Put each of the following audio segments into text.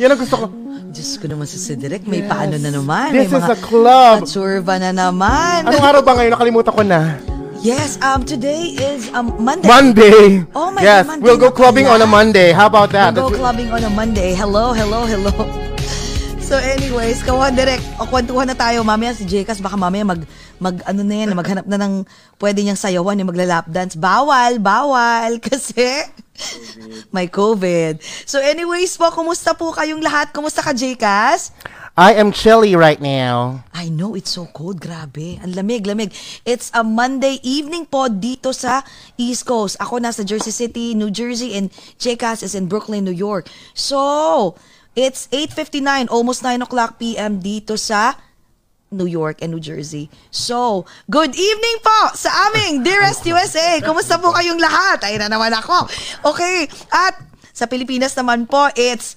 Yan ang gusto ko. Diyos ko naman sa Cedric, may paano na naman. This may is a club. Patsurva na naman. Anong araw ba ngayon? Nakalimutan ko na. Yes, um, today is um, Monday. Monday. Oh my yes, God, Monday we'll go clubbing on a Monday. How about that? We'll go That's- clubbing on a Monday. Hello, hello, hello. So anyways, kawan direct, o kwentuhan na tayo. Mamaya si Jekas, baka mamaya mag, mag ano na yan, maghanap na ng pwede niyang sayawan, yung magla-lap dance. Bawal, bawal, kasi may COVID. So anyways po, kumusta po kayong lahat? Kumusta ka, Jekas? I am chilly right now. I know, it's so cold. Grabe. Ang lamig, lamig. It's a Monday evening po dito sa East Coast. Ako nasa Jersey City, New Jersey, and Jekas is in Brooklyn, New York. So, it's 8.59, almost 9 o'clock p.m. dito sa New York and New Jersey. So, good evening po sa aming Dearest USA. Kumusta po kayong lahat? Ayun na ako. Okay, at sa Pilipinas naman po, it's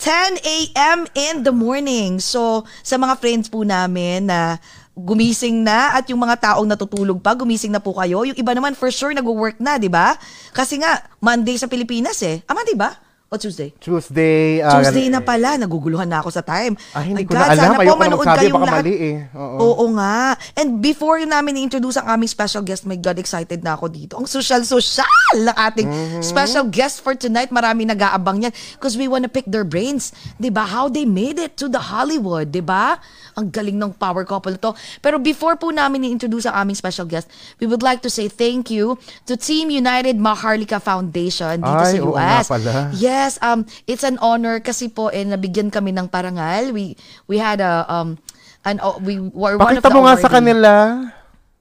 10 a.m. in the morning. So, sa mga friends po namin na gumising na at yung mga taong natutulog pa, gumising na po kayo. Yung iba naman for sure nag-work na, di ba? Kasi nga, Monday sa Pilipinas eh. Ah, Monday ba? O Tuesday? Tuesday. ah, Tuesday na pala, naguguluhan na ako sa time. Ah, hindi My ko God, na alam. Sana po Ayoko na manood magsabi, kayong baka lahat. mali eh. Oo. Oo nga. And before namin i-introduce ang aming special guest, my God, excited na ako dito. Ang social-social ng ating Mm-hmm. special guest for tonight. Marami nag-aabang yan because we wanna pick their brains. 'Di ba How they made it to the Hollywood. 'di ba Ang galing ng power couple to. Pero before po namin i-introduce ang aming special guest, we would like to say thank you to Team United Maharlika Foundation dito Ay, sa oo nga US. pala. Yes, um, it's an honor kasi po eh, nabigyan kami ng parangal. We we had a um an oh, we were one of the mo nga sa kanila.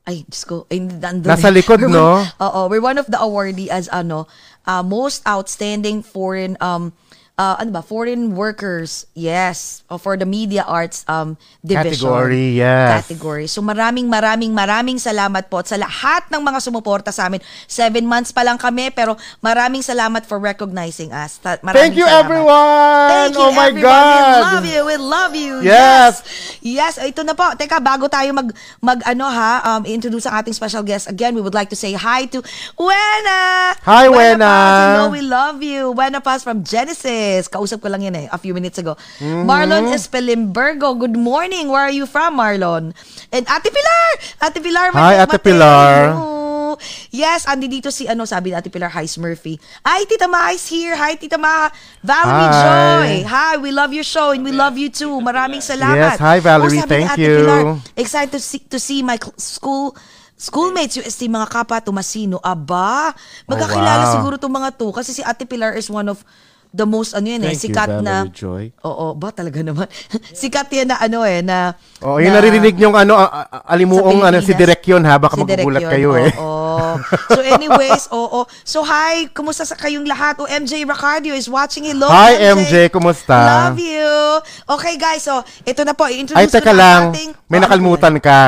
Ay, Diyos ko. Ay, nandun Nasa eh. likod, We're no? one- Oo, we're one of the awardee as ano, uh, most outstanding foreign um uh, ano ba, foreign workers. Yes, uh, for the media arts um division. Category, yes. Category. So maraming maraming maraming salamat po at sa lahat ng mga sumuporta sa amin. Seven months pa lang kami pero maraming salamat for recognizing us. Maraming Thank you, salamat. everyone! Thank you, oh my everyone. God! We love you. We love you. Yes. Yes. Ito na po. Teka, bago tayo mag, mag ano ha, um, introduce ang ating special guest. Again, we would like to say hi to Wena. Hi, Paz, Wena. you know we love you. Wena Paz from Genesis. Kausap ko lang yan eh, a few minutes ago. Mm-hmm. Marlon Espelimbergo. Good morning. Where are you from, Marlon? And Ate Pilar. Ate Pilar. Hi, Ate Mateo. Pilar. Yes, andi dito si ano, sabi ni Ate Pilar, hi Smurfy. Hi, Tita Ma is here. Hi, Tita Ma. Valerie Hi. Joy. Hi, we love your show and we love you too. Maraming salamat. Yes, hi, Valerie. Oh, sabi Thank Ate you. Pilar, excited to see, to see my school schoolmates, yung esteem mga kapa, tumasino. Aba, magkakilala Oh, wow. siguro itong mga to kasi si Ate Pilar is one of the most ano yun eh, Thank you, sikat na Valerie Joy. Oo, ba talaga naman. sikat yan na ano eh na Oh, yung na- naririnig niyong ano, a- a- alimuong ano, si. Direk yun ha, baka Si magugulat kayo eh. Oo. So anyways, oo. So hi, kumusta sa kayong lahat? O MJ Ricardio is watching. Hello, Hi, MJ, kumusta? Love you. Okay guys, so ito na po, i-introduce Ay, ko teka na ang lang, ating... may Oh, nakalimutan ka.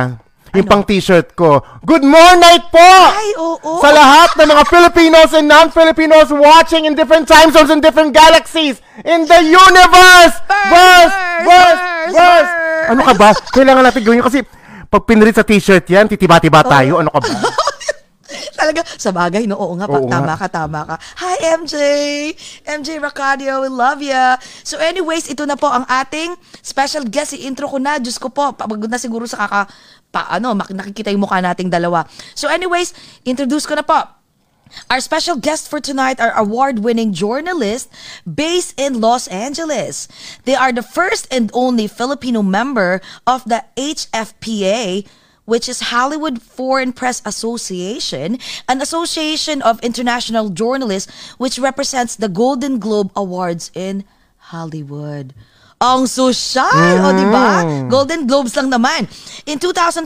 Yung Ano? pang t-shirt ko. Good morning po! Ay, oo. Sa lahat ng mga Filipinos and non-Filipinos watching in different time zones and different galaxies in the universe! Verse, Verse! verse, Verse! verse, Verse! verse. Ano ka ba? Kailangan natin gawin yun kasi pag pinrint sa t-shirt yan, titiba-tiba tayo. Ano ka ba? Talaga, sa bagay, no? Oo nga, pa, Oo tama nga. ka, tama ka. Hi, MJ! MJ Ricardio, we love ya. So anyways, ito na po ang ating special guest. I-intro ko na. Diyos ko po, pagod na siguro sa kaka... Pa, ano, nakikita yung mukha nating dalawa. So anyways, introduce ko na po. Our special guest for tonight are award-winning journalists based in Los Angeles. They are the first and only Filipino member of the HFPA, which is Hollywood Foreign Press Association, an association of international journalists which represents the Golden Globe Awards in Hollywood. Ang social, o di ba? Mm. Golden Globes lang naman. In 2012,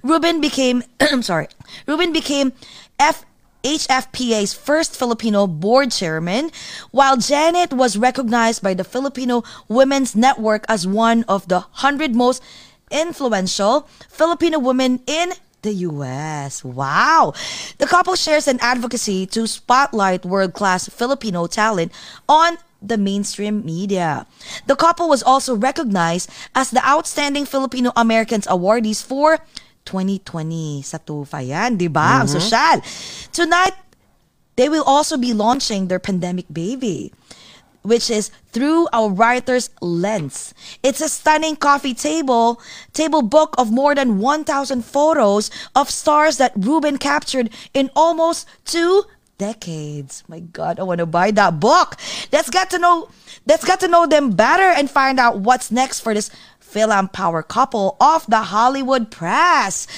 Ruben became, I'm sorry, Ruben became F HFPA's first Filipino board chairman, while Janet was recognized by the Filipino Women's Network as one of the 100 most influential Filipino women in the US. Wow. The couple shares an advocacy to spotlight world-class Filipino talent on the mainstream media. The couple was also recognized as the Outstanding Filipino Americans awardees for 2020 sa TUFA yan, di ba? Ang mm-hmm. sosyal. Tonight, they will also be launching their pandemic baby, which is through our writer's lens. It's a stunning coffee table, table book of more than 1,000 photos of stars that Ruben captured in almost two decades. My God, I want to buy that book. Let's get to know, let's get to know them better and find out what's next for this film power couple of the Hollywood press.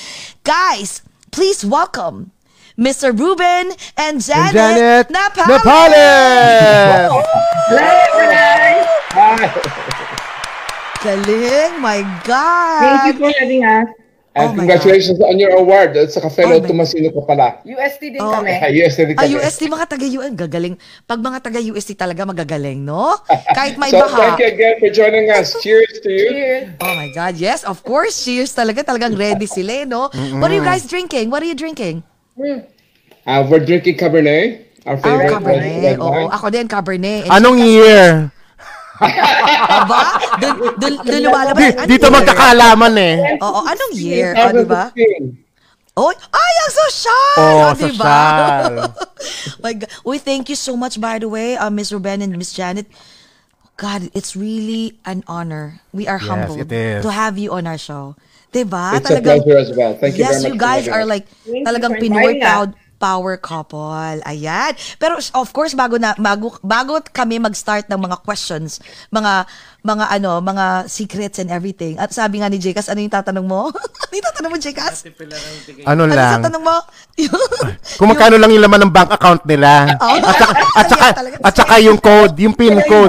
Guys, please welcome Mr. Ruben and Janet, Janet Napales. Napales! Galing, my God. Thank you for having us. Oh And my congratulations on your award at saka Oh fellow my- Tomasino ka pala. UST din Oh. kami. Ay, yes, din Ah, kami. UST, mga taga-UN, gagaling. Pag mga taga-UST talaga magagaling, no? Kahit may So, baha. thank you again for joining us. Cheers to you. Cheers. Oh my God, yes, of course. Cheers talaga. Talagang ready sila, eh, no? What are you guys drinking? What are you drinking? Uh, we're drinking Cabernet. Our Oh, favorite Cabernet. red Oo, wine. ako din, Cabernet. And Anong year? Aba, dun, dun, dun lumalabas. Di, Anong dito year? magkakalaman eh. Oo, anong year? O, di ba? 2015. Oh, ay, ang social! Oh, O, di ba? social. My God. Uy, thank you so much, by the way, uh, Miss Ruben and Miss Janet. God, it's really an honor. We are Yes, humbled to have you on our show. Diba? It's a pleasure as well. Thank you yes, very you much. guys for are having us. like Thank you talagang Pinoy proud power couple. Ayan. Pero of course bago na bago, bago kami mag-start ng mga questions, mga mga ano, mga secrets and everything. At sabi nga ni Jekas, ano yung tatanong mo? ano yung tatanong mo, Jekas? Ano Ano lang. sa tanong mo? Kung magkano lang yung laman ng bank account nila. Oh. At saka, at saka, at saka yung code, yung pin code.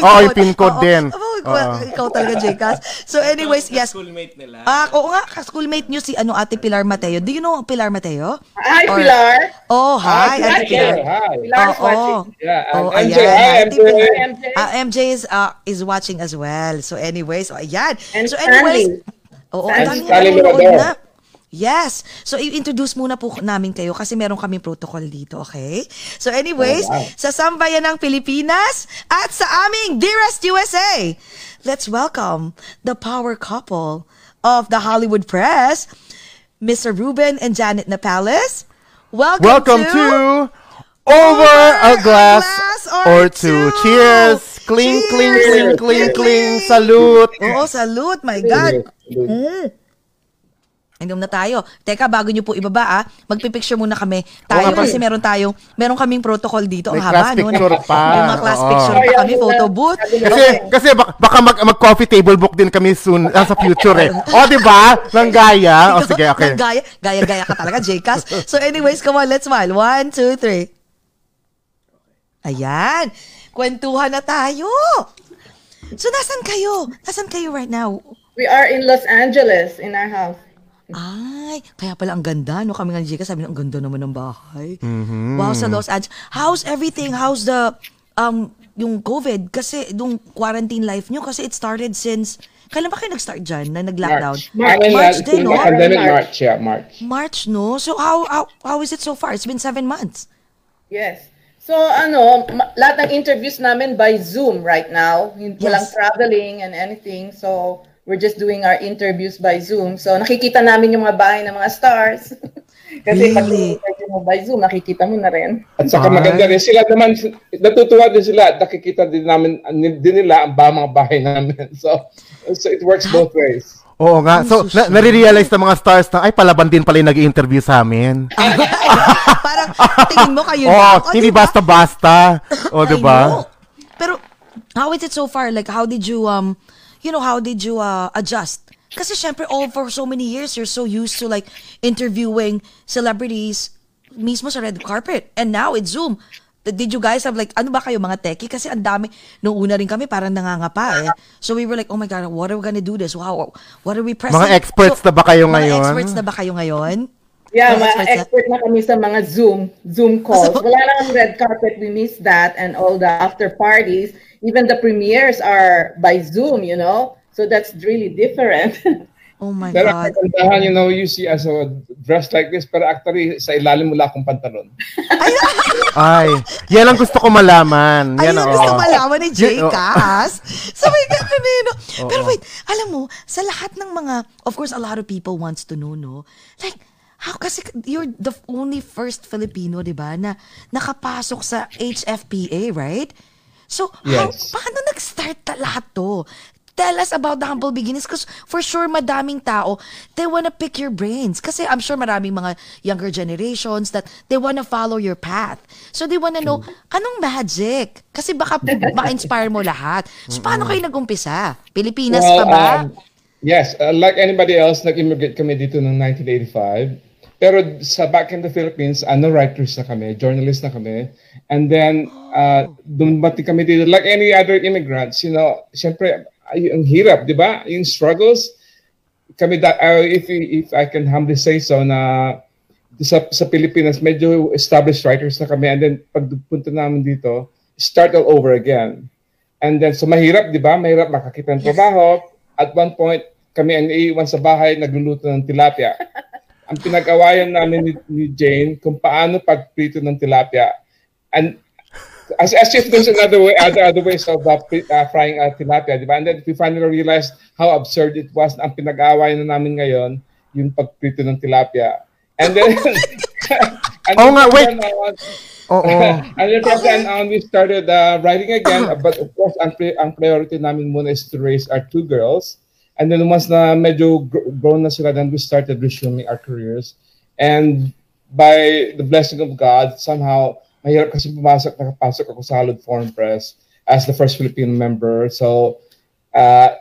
Oo, yung pin code din. Oo. Ikaw talaga, Jekas. So anyways, yes. Schoolmate nila. Ah, oo nga, ka-schoolmate nyo si ano, Ate Pilar Mateo. Do you know Pilar Mateo? Hi, Or- Pilar. Oh, hi, Ate Pilar. Pilar. Hi. Pilar's Oo. watching. Yeah, Oh, MJ, ayan. Ate MJ. Pilar. Hi, MJ. MJ is, uh, is watching as well. So anyways, so ayan. And so anyways, Stanley. oo, Stanley. ang dami na. Yes. So, i-introduce muna po namin kayo kasi meron kaming protocol dito, okay? So, anyways, Oh, wow. sa sambayan ng Pilipinas at sa aming Dearest USA, let's welcome the power couple of the Hollywood Press, Mr. Ruben and Janet Napales. Welcome, Welcome to Over a Glass or Two. Cheers! Cling, cling, cling, cling, cling. Salute! Oo, salute. My God. Mm. Inom na tayo. Teka, bago nyo po ibaba, ah, magpipicture muna kami. Tayo Oo nga, kasi meron tayong, meron kaming protocol dito. Ang May haba, class no? picture pa. May mga class Oo. picture pa kami, photo booth. Kasi, kasi baka, baka mag, mag-coffee table book din kami soon ah, sa future eh. O, di ba? Nang gaya. O, sige, okay. Gaya, gaya-gaya ka talaga, Jcas. So anyways, come on, let's smile. One, two, three. Ayan. Kwentuhan na tayo. So, nasan kayo? Nasan kayo right now? We are in Los Angeles in our house. Ay, kaya pala ang ganda, no? Kami nga ni Jika, sabi ang ganda naman ng bahay. Wow, sa Los Angeles. How's everything? How's the, um, yung COVID? Kasi, yung quarantine life nyo, kasi it started since, kailan ba kayo nag-start dyan na nag-lockdown? March. March, March din, no? Pandemic March. March, yeah, March. March, no? So, how, how, how is it so far? It's been seven months. Yes. So, ano, lahat ng interviews namin by Zoom right now. Hin- Walang Yes. traveling and anything. So, we're just doing our interviews by Zoom. So, nakikita namin yung mga bahay ng mga stars. Kasi pag Really? interview mo by Zoom, nakikita mo na rin. At saka Ay. maganda rin sila naman, natutuwa din sila at nakikita din namin din nila ang ba mga bahay namin. So, so it works both ways. Oo nga. So, na, nare-realize ng mga stars na, ay, palaban din pala yung nag-interview sa amin. Parang, tingin mo kayo Oo, lang. O, hindi diba? basta-basta. O, I di ba? know. Pero, how is it so far? Like, how did you, um, you know, how did you uh, adjust? Kasi syempre, all for so many years, you're so used to like interviewing celebrities mismo sa red carpet. And now it's Zoom. Did you guys have like, ano ba kayo mga techie? Kasi ang dami, nung una rin kami parang nangangapa eh. So we were like, oh my God, what are we gonna do this? Wow, what are we pressing? Mga experts na ba kayo Mga ngayon? experts na ba kayo ngayon? Yeah, Mga mga experts na- expert na kami sa mga Zoom, Zoom calls. Wala na ang red carpet, we miss that and all the after parties. Even the premieres are by Zoom, you know? So that's really different. Oh my Pero God. kagandahan, you know, you see as a dressed like this, pero actually sa ilalim mula akong pantalon. Ay, yan ang gusto ko malaman. Yan, Ayun ang gusto malaman ni Jay. Cass. so may ganun eh, no? Pero wait, alam mo, sa lahat ng mga, of course, a lot of people wants to know, no? Like, How? Kasi you're the only first Filipino, di ba, na nakapasok sa HFPA, right? So, how, Yes. paano nag-start ta- lahat to? Tell us about the humble beginnings because for sure madaming tao, they wanna pick your brains. Kasi I'm sure maraming mga younger generations that they wanna follow your path. So they wanna know, anong magic? Kasi baka ma-inspire mo lahat. So paano kayo nag-umpisa? Pilipinas Well, pa ba? um, yes, uh, like anybody else, nag-immigrate kami dito noong 1985. Pero sa back in the Philippines, ano writers na kami, journalists na kami. And then, uh, dumating kami dito, like any other immigrants, you know, syempre, ay, ang hirap, di ba? Yung struggles, kami, da, uh, if, if I can humbly say so, na sa, sa Pilipinas, medyo established writers na kami. And then, pagpunta namin dito, start all over again. And then, so mahirap, di ba? Mahirap makakita ng trabaho. At one point, kami ang iiwan sa bahay, nagluluto ng tilapia. Ang pinag-awayan namin ni, ni Jane kung paano pagprito ng tilapia. And as, as if there's another way, other, other ways of uh, uh, frying uh, tilapia, di ba? And then we finally realized how absurd it was. Ang pinag-awayan na namin ngayon, yung pagprito ng tilapia. And then, and Oh then nga, wait. on- Oo. and then from then on, we started uh, writing again. But of course, ang, pri- ang priority namin muna is to raise our two girls. And then once na medyo gr- grown na sila, then we started resuming our careers. And by the blessing of God, somehow, mahirap kasi pumasok, nakapasok ako sa Halod Foreign Press as the first Filipino member. So, uh,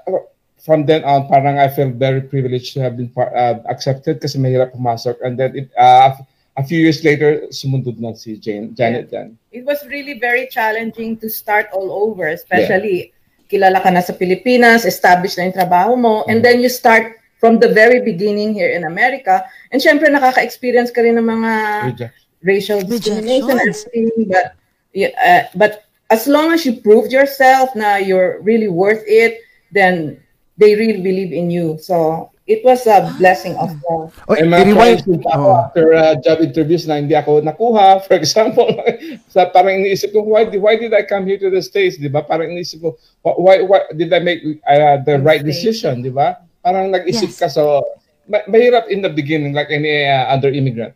from then on, parang I feel very privileged to have been uh, accepted kasi mahirap pumasok. And then it, uh, a few years later, sumundod na si Jane, Janet then. it was really very challenging to start all over, especially kilala ka na sa Pilipinas, established na yung trabaho mo, and then you start from the very beginning here in America. And syempre nakaka-experience ka rin ng mga Reject. racial discrimination and everything, but yeah, uh, but as long as you proved yourself na you're really worth it, then they really believe in you. So it was a blessing of God. Oh, May mga friends Oh. after uh, job interviews na hindi ako nakuha. For example, sa parang iniisip ko, why, did- why did I come here to the States? Di ba? Parang iniisip ko, why, why did I make uh, the right decision? Di ba? Parang nag-isip Yes. ka. So, ma- mahirap in the beginning like any uh, other immigrant.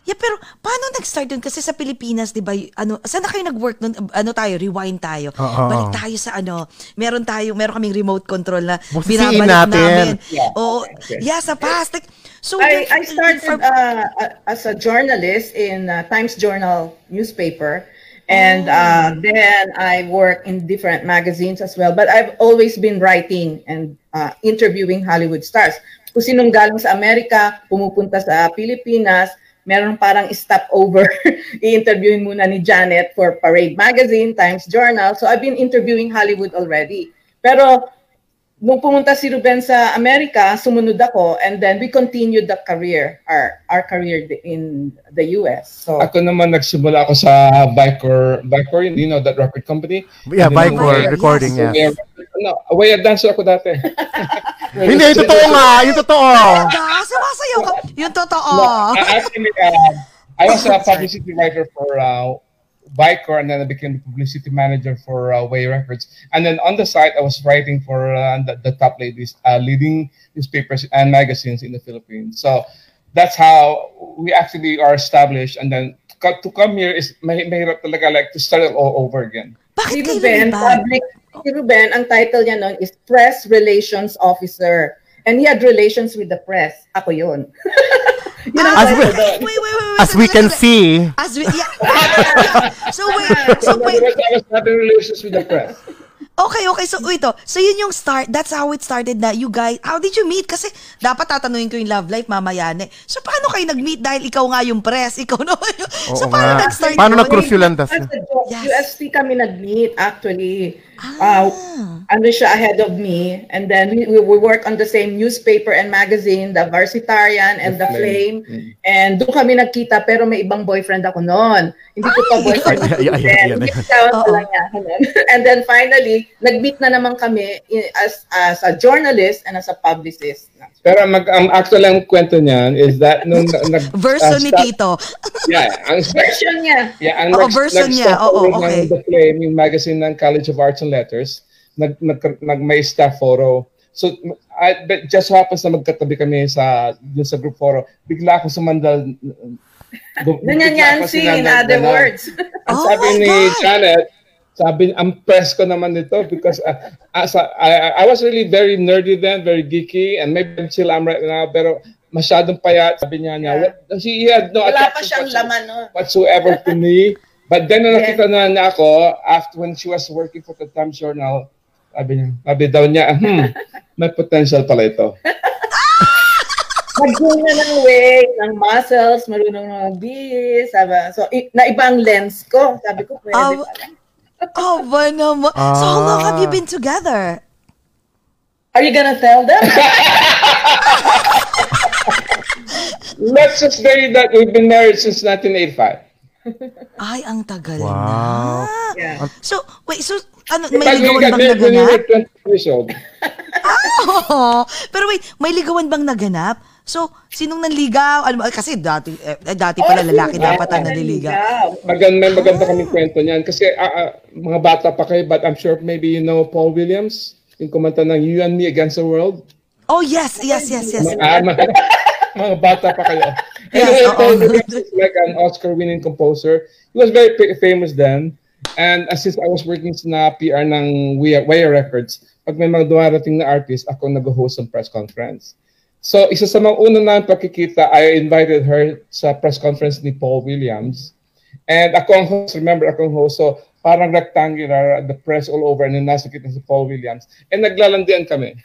Yeah, pero paano nag-start yun? Kasi sa Pilipinas, di ba, ano, saan na kayo nag-work nun? Ano tayo, rewind tayo. Oo. Balik tayo sa ano, meron tayo, meron kaming remote control na Busisiin binabalik natin. namin. Yeah. Oo, Okay. yeah, sa past. Like, so, I, I started for- uh, uh, as a journalist in uh, Times Journal newspaper, and uh, then I worked in different magazines as well. But I've always been writing and uh, interviewing Hollywood stars. Kung sinong galing sa Amerika, pumupunta sa Pilipinas, meron parang stopover. I-interviewin muna ni Janet for Parade Magazine, Times Journal. So I've been interviewing Hollywood already. Pero nung pumunta si Ruben sa Amerika, sumunod ako and then we continued the career, our our career in the US. So Ako naman nagsimula ako sa Vicor, Vicor, you know that record company? Yeah, Vicor recording, So, yes. No, way dancer ako dati. Hindi, yung totoo nga. Yung totoo. Sumasayaw ka. Yung totoo. No, I- actually, uh, I was a publicity writer for uh, Vicor, and then I became the publicity manager for uh, Way Records. And then on the side, I was writing for uh, the, the top ladies, uh, leading newspapers and magazines in the Philippines. So that's how we actually are established. And then co- to come here is may mahirap talaga like to start it all over again. Bakit si kayo Ruben, public, si Ruben, ang title niya nun is Press Relations Officer. And he had relations with the press. Ako yun. Yun ang As we-. Wait, wait, wait, wait. As we can see, As we, yeah. so wait, so wait. Because I was having relations with the press. Okay, okay. So, ito. So, yun yung start. That's how it started na you guys, how did you meet? Kasi, dapat tatanungin ko yung love life, mamaya na. So, paano kayo nag-meet? Dahil ikaw nga yung press. Ikaw naman yung... so, Oo paano nga. nag-start Paano yun? nag-cruise yung landas Yes. UST kami nag-meet actually. Ah. Uh, ano siya ahead of me. And then we, we, work on the same newspaper and magazine, the Varsitarian and The the, Flame. Flame. Mm. And doon kami nagkita pero may ibang boyfriend ako noon. Hindi ko pa boyfriend. And then finally, nag-meet na naman kami as as a journalist and as a publicist. Pero mag, ang actual ang kwento niyan is that nung nag Verso uh, ni Tito. Yeah, ang Version niya. Yeah, ang nag- version niya. Oo, ulit okay. The Flame, yung magazine ng College of Arts and Letters, nag, nag, nag may staff photo. So, I, but just so happens na magkatabi kami sa dun sa group photo. Bigla ako sumandal. Nanyanyansi, in other words. Ang Oh sabi my ni God! Janet, sabi, ang press ko naman nito because uh, as a- I, I was really very nerdy then, very geeky, and maybe I'm still am right now, pero masyadong payat. Sabi niya niya, what, she had no Wala pa siyang whatsoever- laman, no? whatsoever to me. But then, nung Yes. nakita na niya ako, after when she was working for the Times Journal, sabi niya, sabi daw niya, hmm, may potential pala ito. Mag-gain na ng weight, ng muscles, marunong na mag-bis. Sabi, so, i- na ibang lens ko. Sabi ko, pwede Ah, pala. Oh, ba naman? So how long have you Ah. been together? Are you gonna tell them? Let's just say that we've been married since 1985. Ay, ang tagal Wow. na. Yeah. So, wait, so, ano, may ligawan bang naganap? were 20 years old. Oo. Pero wait, may ligawan bang naganap? So, sinong nanligaw? Ano, ba- kasi dati, eh, dati pala Oh, lalaki dapat ang nanliligaw. Nanligaw. Maganda, may maganda kaming kwento niyan. Kasi ah, ah, mga bata pa kayo, but I'm sure maybe you know Paul Williams, yung kumanta ng You and Me Against the World. Oh, yes, yes, yes, yes. Mga, ah, mga, mga bata pa kayo. Yes, Anyway, oo. Paul Williams is like an Oscar-winning composer. He was very fa- famous then. And uh, since I was working sa PR ng Waya, Waya Records, pag may mga dumarating na artist, ako nag-host ng press conference. So, isa sa mga unang namin pakikita, I invited her sa press conference ni Paul Williams. And ako ang host, remember ako ang host, so parang rectangular, the press all over, and then nasa kita si Paul Williams. And naglalandian kami.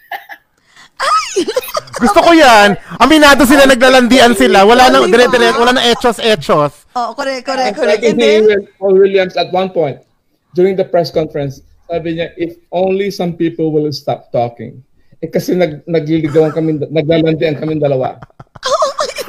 Gusto ko yan. Aminado sila, naglalandian sila. Wala nang, diba? dire-dire, wala nang etchos-etchos. Oh, correct, correct, correct. And then, Paul Williams at one point, during the press conference, sabi niya, if only some people will stop talking. Eh kasi nag, nagliligawan kami, naglalandian kami dalawa.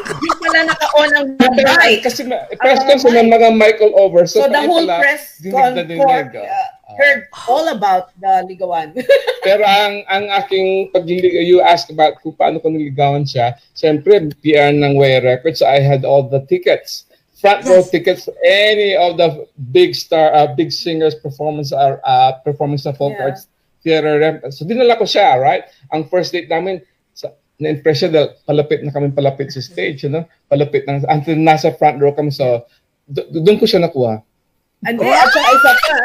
Hindi pala naka-on ang mic. Kasi ma- press conference may mga Michael over. So, So the whole pala, press concord oh. uh, heard all about the ligawan. Pero ang ang aking pagliligaw, you asked about kung paano ko niligawan siya. Siyempre, PR ng Way Records, I had all the tickets. Front row Yes. tickets for any of the big star, uh, big singers performance uh, uh, performance sa folk Yeah. arts theater. rep- So dinala ko siya, right? Ang first date namin, sa, na-impress siya dahil palapit na kami palapit sa stage, you know? Palapit ng, until nasa front row kami. So, do- doon ko siya nakuha. And then, at saka isa pa,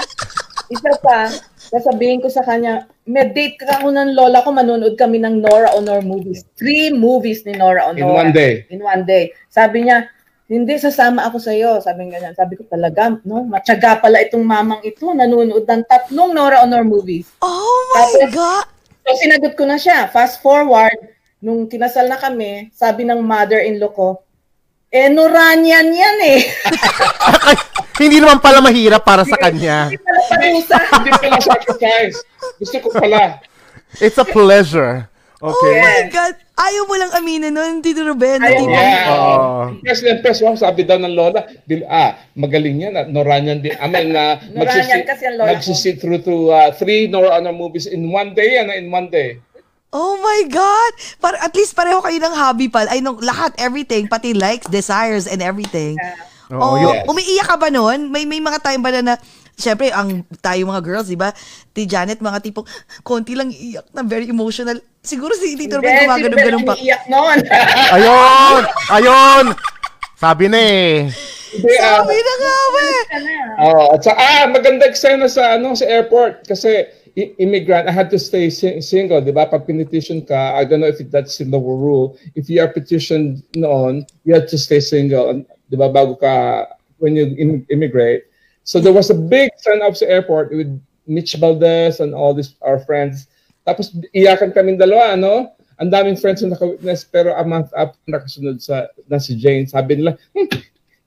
isa pa, sasabihin ko sa kanya, may date ka ako ng lola ko, manonood kami ng Nora Honor movies. Three movies ni Nora Honor. In one day. In one day. Sabi niya, hindi, sasama ako sa iyo. Sabi nga Sabi ko talaga, no? Matyaga pala itong mamang ito. Nanonood ng tatlong Nora Honor movies. oh my Tapos- God. So, sinagot ko na siya. Fast forward, nung kinasal na kami, sabi ng mother-in-law ko, eh, Noranian yan eh. Hindi naman pala mahirap para sa kanya. Hindi pala parusa. Hindi pala sacrifice. Gusto ko pala. It's a pleasure. Oh Okay. my God. Ayaw mo lang aminin nun, Tito Ruben. na Ayaw tipo- Yeah. Oo. Press and press. Wow, sabi daw ng lola, bil, ah, magaling yan. At Noranyan din. I mean, uh, Noranyan kasi ang lola ko. magsisi through to uh, three Nora Honor movies in one day. Ano, in one day. Oh my God! Para, at least pareho kayo ng hobby pal. Ay, nung lahat, everything, pati likes, desires, and everything. Oo, Oh, yun. Yes. umiiyak ka ba noon? May may mga time ba na, na Siyempre, ang tayo mga girls, di ba? Ti Janet, mga tipong, konti lang iiyak na very emotional. Siguro si Tito Ruben Hindi, gumagano'n-ganon pa. umiiyak noon. Ayun! Ayun! Sabi na eh. Hindi, ah, Sabi na nga, we! oh, at sa, ah, maganda eksena sa, ano, sa airport. Kasi, i- immigrant, I had to stay si- single, di ba? Pag pinetition ka, I don't know if that's in the rule. If you are petitioned noon, you have to stay single, di ba, bago ka, when you im- immigrate. So there was a big sign-up sa airport with Mitch Valdez and all these our friends. Tapos iyakan kami dalawa, ano? Ang daming friends na naka-witness, pero a month after nakasunod sa, na si Jane, sabi nila, hmm,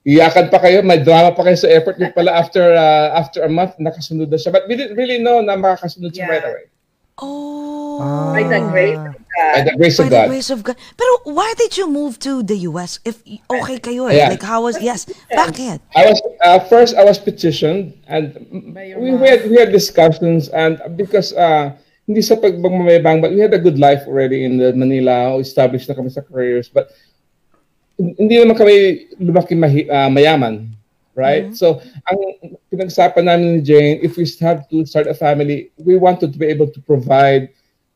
iyakan pa kayo, may drama pa kayo sa airport. Yung pala after uh, after a month, nakasunod na siya. But we didn't really know na makakasunod siya Yeah. right away. Oh. Ah. By the grace of God. By the God. grace of God. Pero why did you move to the US? If okay kayo eh. Yeah. Like how was, yes. Bakit? I was uh, first. I was petitioned, and we, we had we had discussions, and because uh, hindi sa pagmamamayabang, but we had a good life already in the Manila. Established na kami sa careers, but hindi naman kami lumaki mahi, uh, mayaman, right? So ang pinag-usapan namin ni Jane, if we have to start a family, we wanted to be able to provide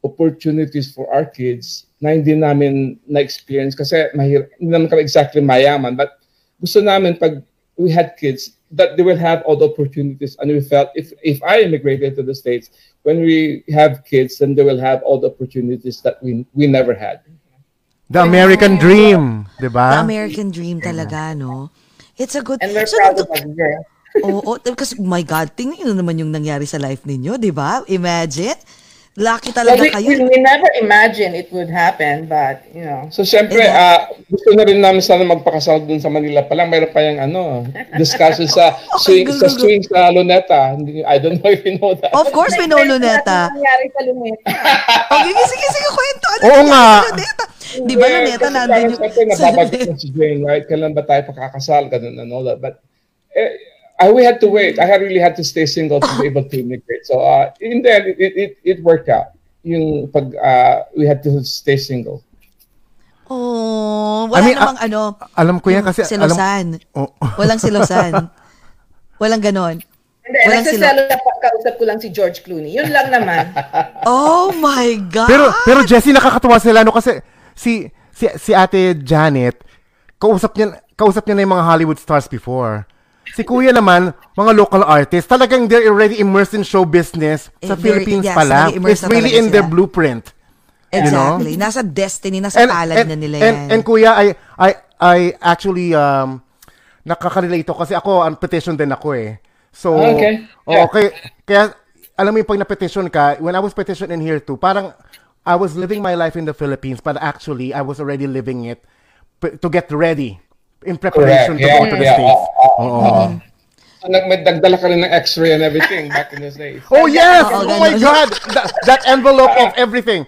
opportunities for our kids na hindi namin na-experience kasi mahirap, hindi naman kami exactly mayaman. But gusto namin pag we had kids, that they will have all the opportunities. And we felt if, if I immigrated to the States, when we have kids, then they will have all the opportunities that we, we never had. The American dream, di The ba? American dream talaga, no? It's a good... And we're So, proud of girl. Oo, kasi oh my God, tingnan nyo naman yung nangyari sa life ninyo, di ba? Imagine. Lucky talaga we, kayo. we, we never imagined it would happen, but, you know. So, syempre, ah, gusto na rin namin sana magpakasal dun sa Manila pa lang. Mayroon pa yung ano, discussion sa swing, go, sa go, go. swing sa Luneta. I don't know if you know that. Of course, may no luneta. Ano nangyari sa Luneta? Okay, sige, sige, kwento. Ano Oo nga. sa luneta? Di ba luneta Kasi nandun parang yung... nababagay na si Jane, right? Kailan ba tayo pakakasal? Ganun and all that. But, eh, I, we had to wait. I had really had to stay single to be able to immigrate. So, uh, in the end, it, it, it, worked out. Yung pag, uh, we had to stay single. Oh, wala I mean, namang ano. Alam ko yan kasi... Silosan. Alam, oh. Walang silosan. Walang ganon. Hindi, Walang nagsasalo na pa, kausap ko lang si George Clooney. Yun lang naman. Oh my God! Pero pero Jessie nakakatuwa sila no kasi si si si Ate Janet kausap niya kausap niya na yung mga Hollywood stars before. Si Kuya naman, mga local artists, talagang they're already immersed in show business Eh, sa very- Philippines yes, pa lang. nag-immerse It's really in their blueprint. Exactly. Nasa destiny, nasa palad na nila yan. and, and Kuya, I, I, I actually, um, nakaka-relate ako kasi ako, ang petition din ako eh. So, Ah, okay. oo, Yeah. kaya, kaya, alam mo yung pag na-petition ka, when I was petitioned in here too, parang, I was living my life in the Philippines, but actually, I was already living it to get ready in preparation to Correct. Yeah, go to the yeah. States. Oo, Oo. So, nag, may dagdala ka rin ng x-ray and everything back in the days. Oh yes! Oo, Oh my. God! That, that envelope of everything.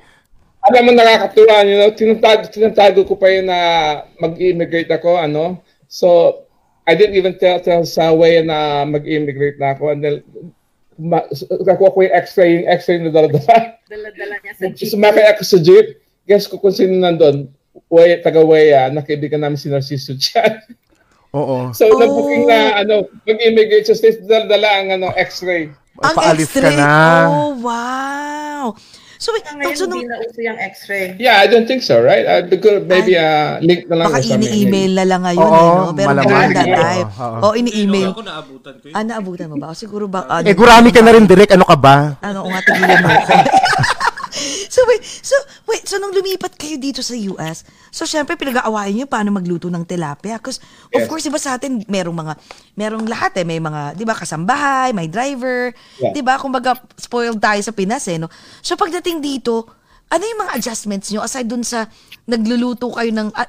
Alam mo, nakakatuwa, you know, tinatago, tinatago ko pa yun na mag-immigrate ako, ano. So, I didn't even tell, tell sa way na mag-immigrate na ako. And then, ma, nakuha ko yung x-ray, yung x-ray na dala-dala. Dala-dala niya sa jeep. Sumakay ako sa jeep. Guess ko kung sino nandun. Way, taga-Waya, nakaibigan namin si Narciso Chan. Oo. So, na-booking na, ano, mag-immigrate sa States, dala-dala ang ano, x-ray. Ang Paalis ka X-ray. na. Oh, wow. So, wait, Ngayon, so nung, hindi na uso yung x-ray. Yeah, I don't think so, right? Uh, because maybe uh, link na lang baka ini-email na lang ngayon Oo, eh, no? Pero malamang. that time, oo. oh, ini-email. Ako naabutan ko yun. Ah, naabutan mo ba? O siguro ba? ano, Eh, gurami ka na rin direct. Ano ka ba? Ano, nga, tigilan mo ako. so, wait, so, wait, so nung lumipat kayo dito sa US, so syempre pinag-aawayan niyo paano magluto ng tilapia. Because, of Yes. course, di ba sa atin, merong mga, merong lahat eh, may mga, di ba, kasambahay, may driver, Yeah. di ba, kumbaga, spoiled tayo sa Pinas eh, no? So, pagdating dito, ano yung mga adjustments niyo aside dun sa nagluluto kayo ng, ah,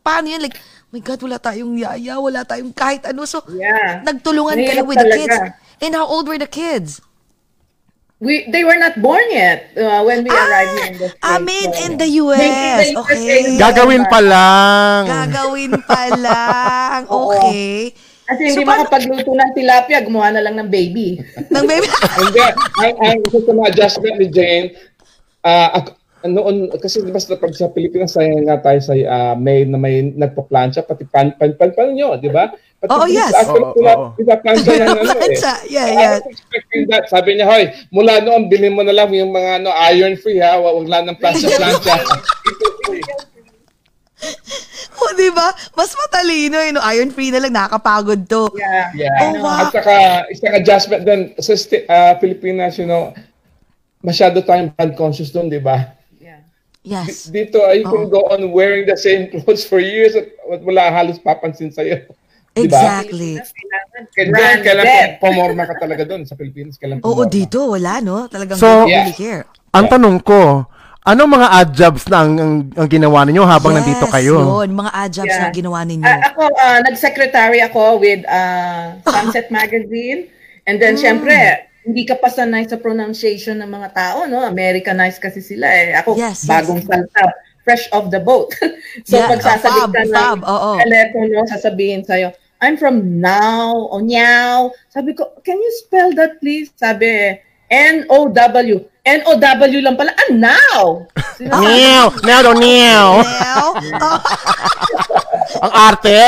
paano yun? Like, oh my God, wala tayong yaya, wala tayong kahit ano. So, Yeah. nagtulungan kayo with the talaga. kids. And how old were the kids? We, they were not born yet uh, when we arrived here in the States. Ah, made so- in the in US. the Okay. Gagawin pa lang. Gagawin pa lang. Okay. Kasi hindi So, makapagluto ng tilapia, gumawa na lang ng baby. Nang baby. Hindi, ang, ang isa sa mga adjustment ni Jane, ah, ako- noon, kasi di ba sa, pag sa Pilipinas, sayang nga tayo sa ah, may, na may nagpa-plancha, pati pan, pan, pan, pan nyo, di ba? Oo, dito yes. sa Afro, Oo, wala, oo. pinaplancha ng ano eh. Yeah, I yeah. that. Sabi niya, hoy, mula noon, bilhin mo na lang yung mga ano, iron free ha, wag lang ng plancha-plancha. O, di ba? Mas matalino yun. no? Iron free na lang. Nakakapagod to. Yeah. Yeah. Oh, wow. At saka, isang adjustment din sa sti- ah, Pilipinas, you know, masyado tayong brand conscious doon, di ba? yeah. Yes. Dito, uh, you can go on wearing the same clothes for years at at wala halos papansin sa'yo. Di ba? Exactly. Branded. kailangan pumorma ka talaga doon sa Pilipinas. Kailangan Oo, pumorma. dito. Wala, no? Talagang So- Yeah. really care. Ang tanong ko, ano mga ad jobs na ang, ang, ang ginawa ninyo habang yes, nandito kayo? yun. Mga ad jobs Yeah. na ginawa ninyo. Ah, ako, ah, nag-secretary ako with ah, Sunset Magazine. And then, syempre, hindi ka pa sanay sa pronunciation ng mga tao, no? Americanized kasi sila eh. Ako, Yes, yes. bagong salta, fresh off the boat. so, Yeah, pag sasagot fab, ka ng telepono, sasabihin sa'yo, I'm from now, o Nyao. Sabi ko, can you spell that please? Sabi, N-O-W. N-O-W lang pala. Ah, now! Meow! Meow daw, meow! Now? Ang arte!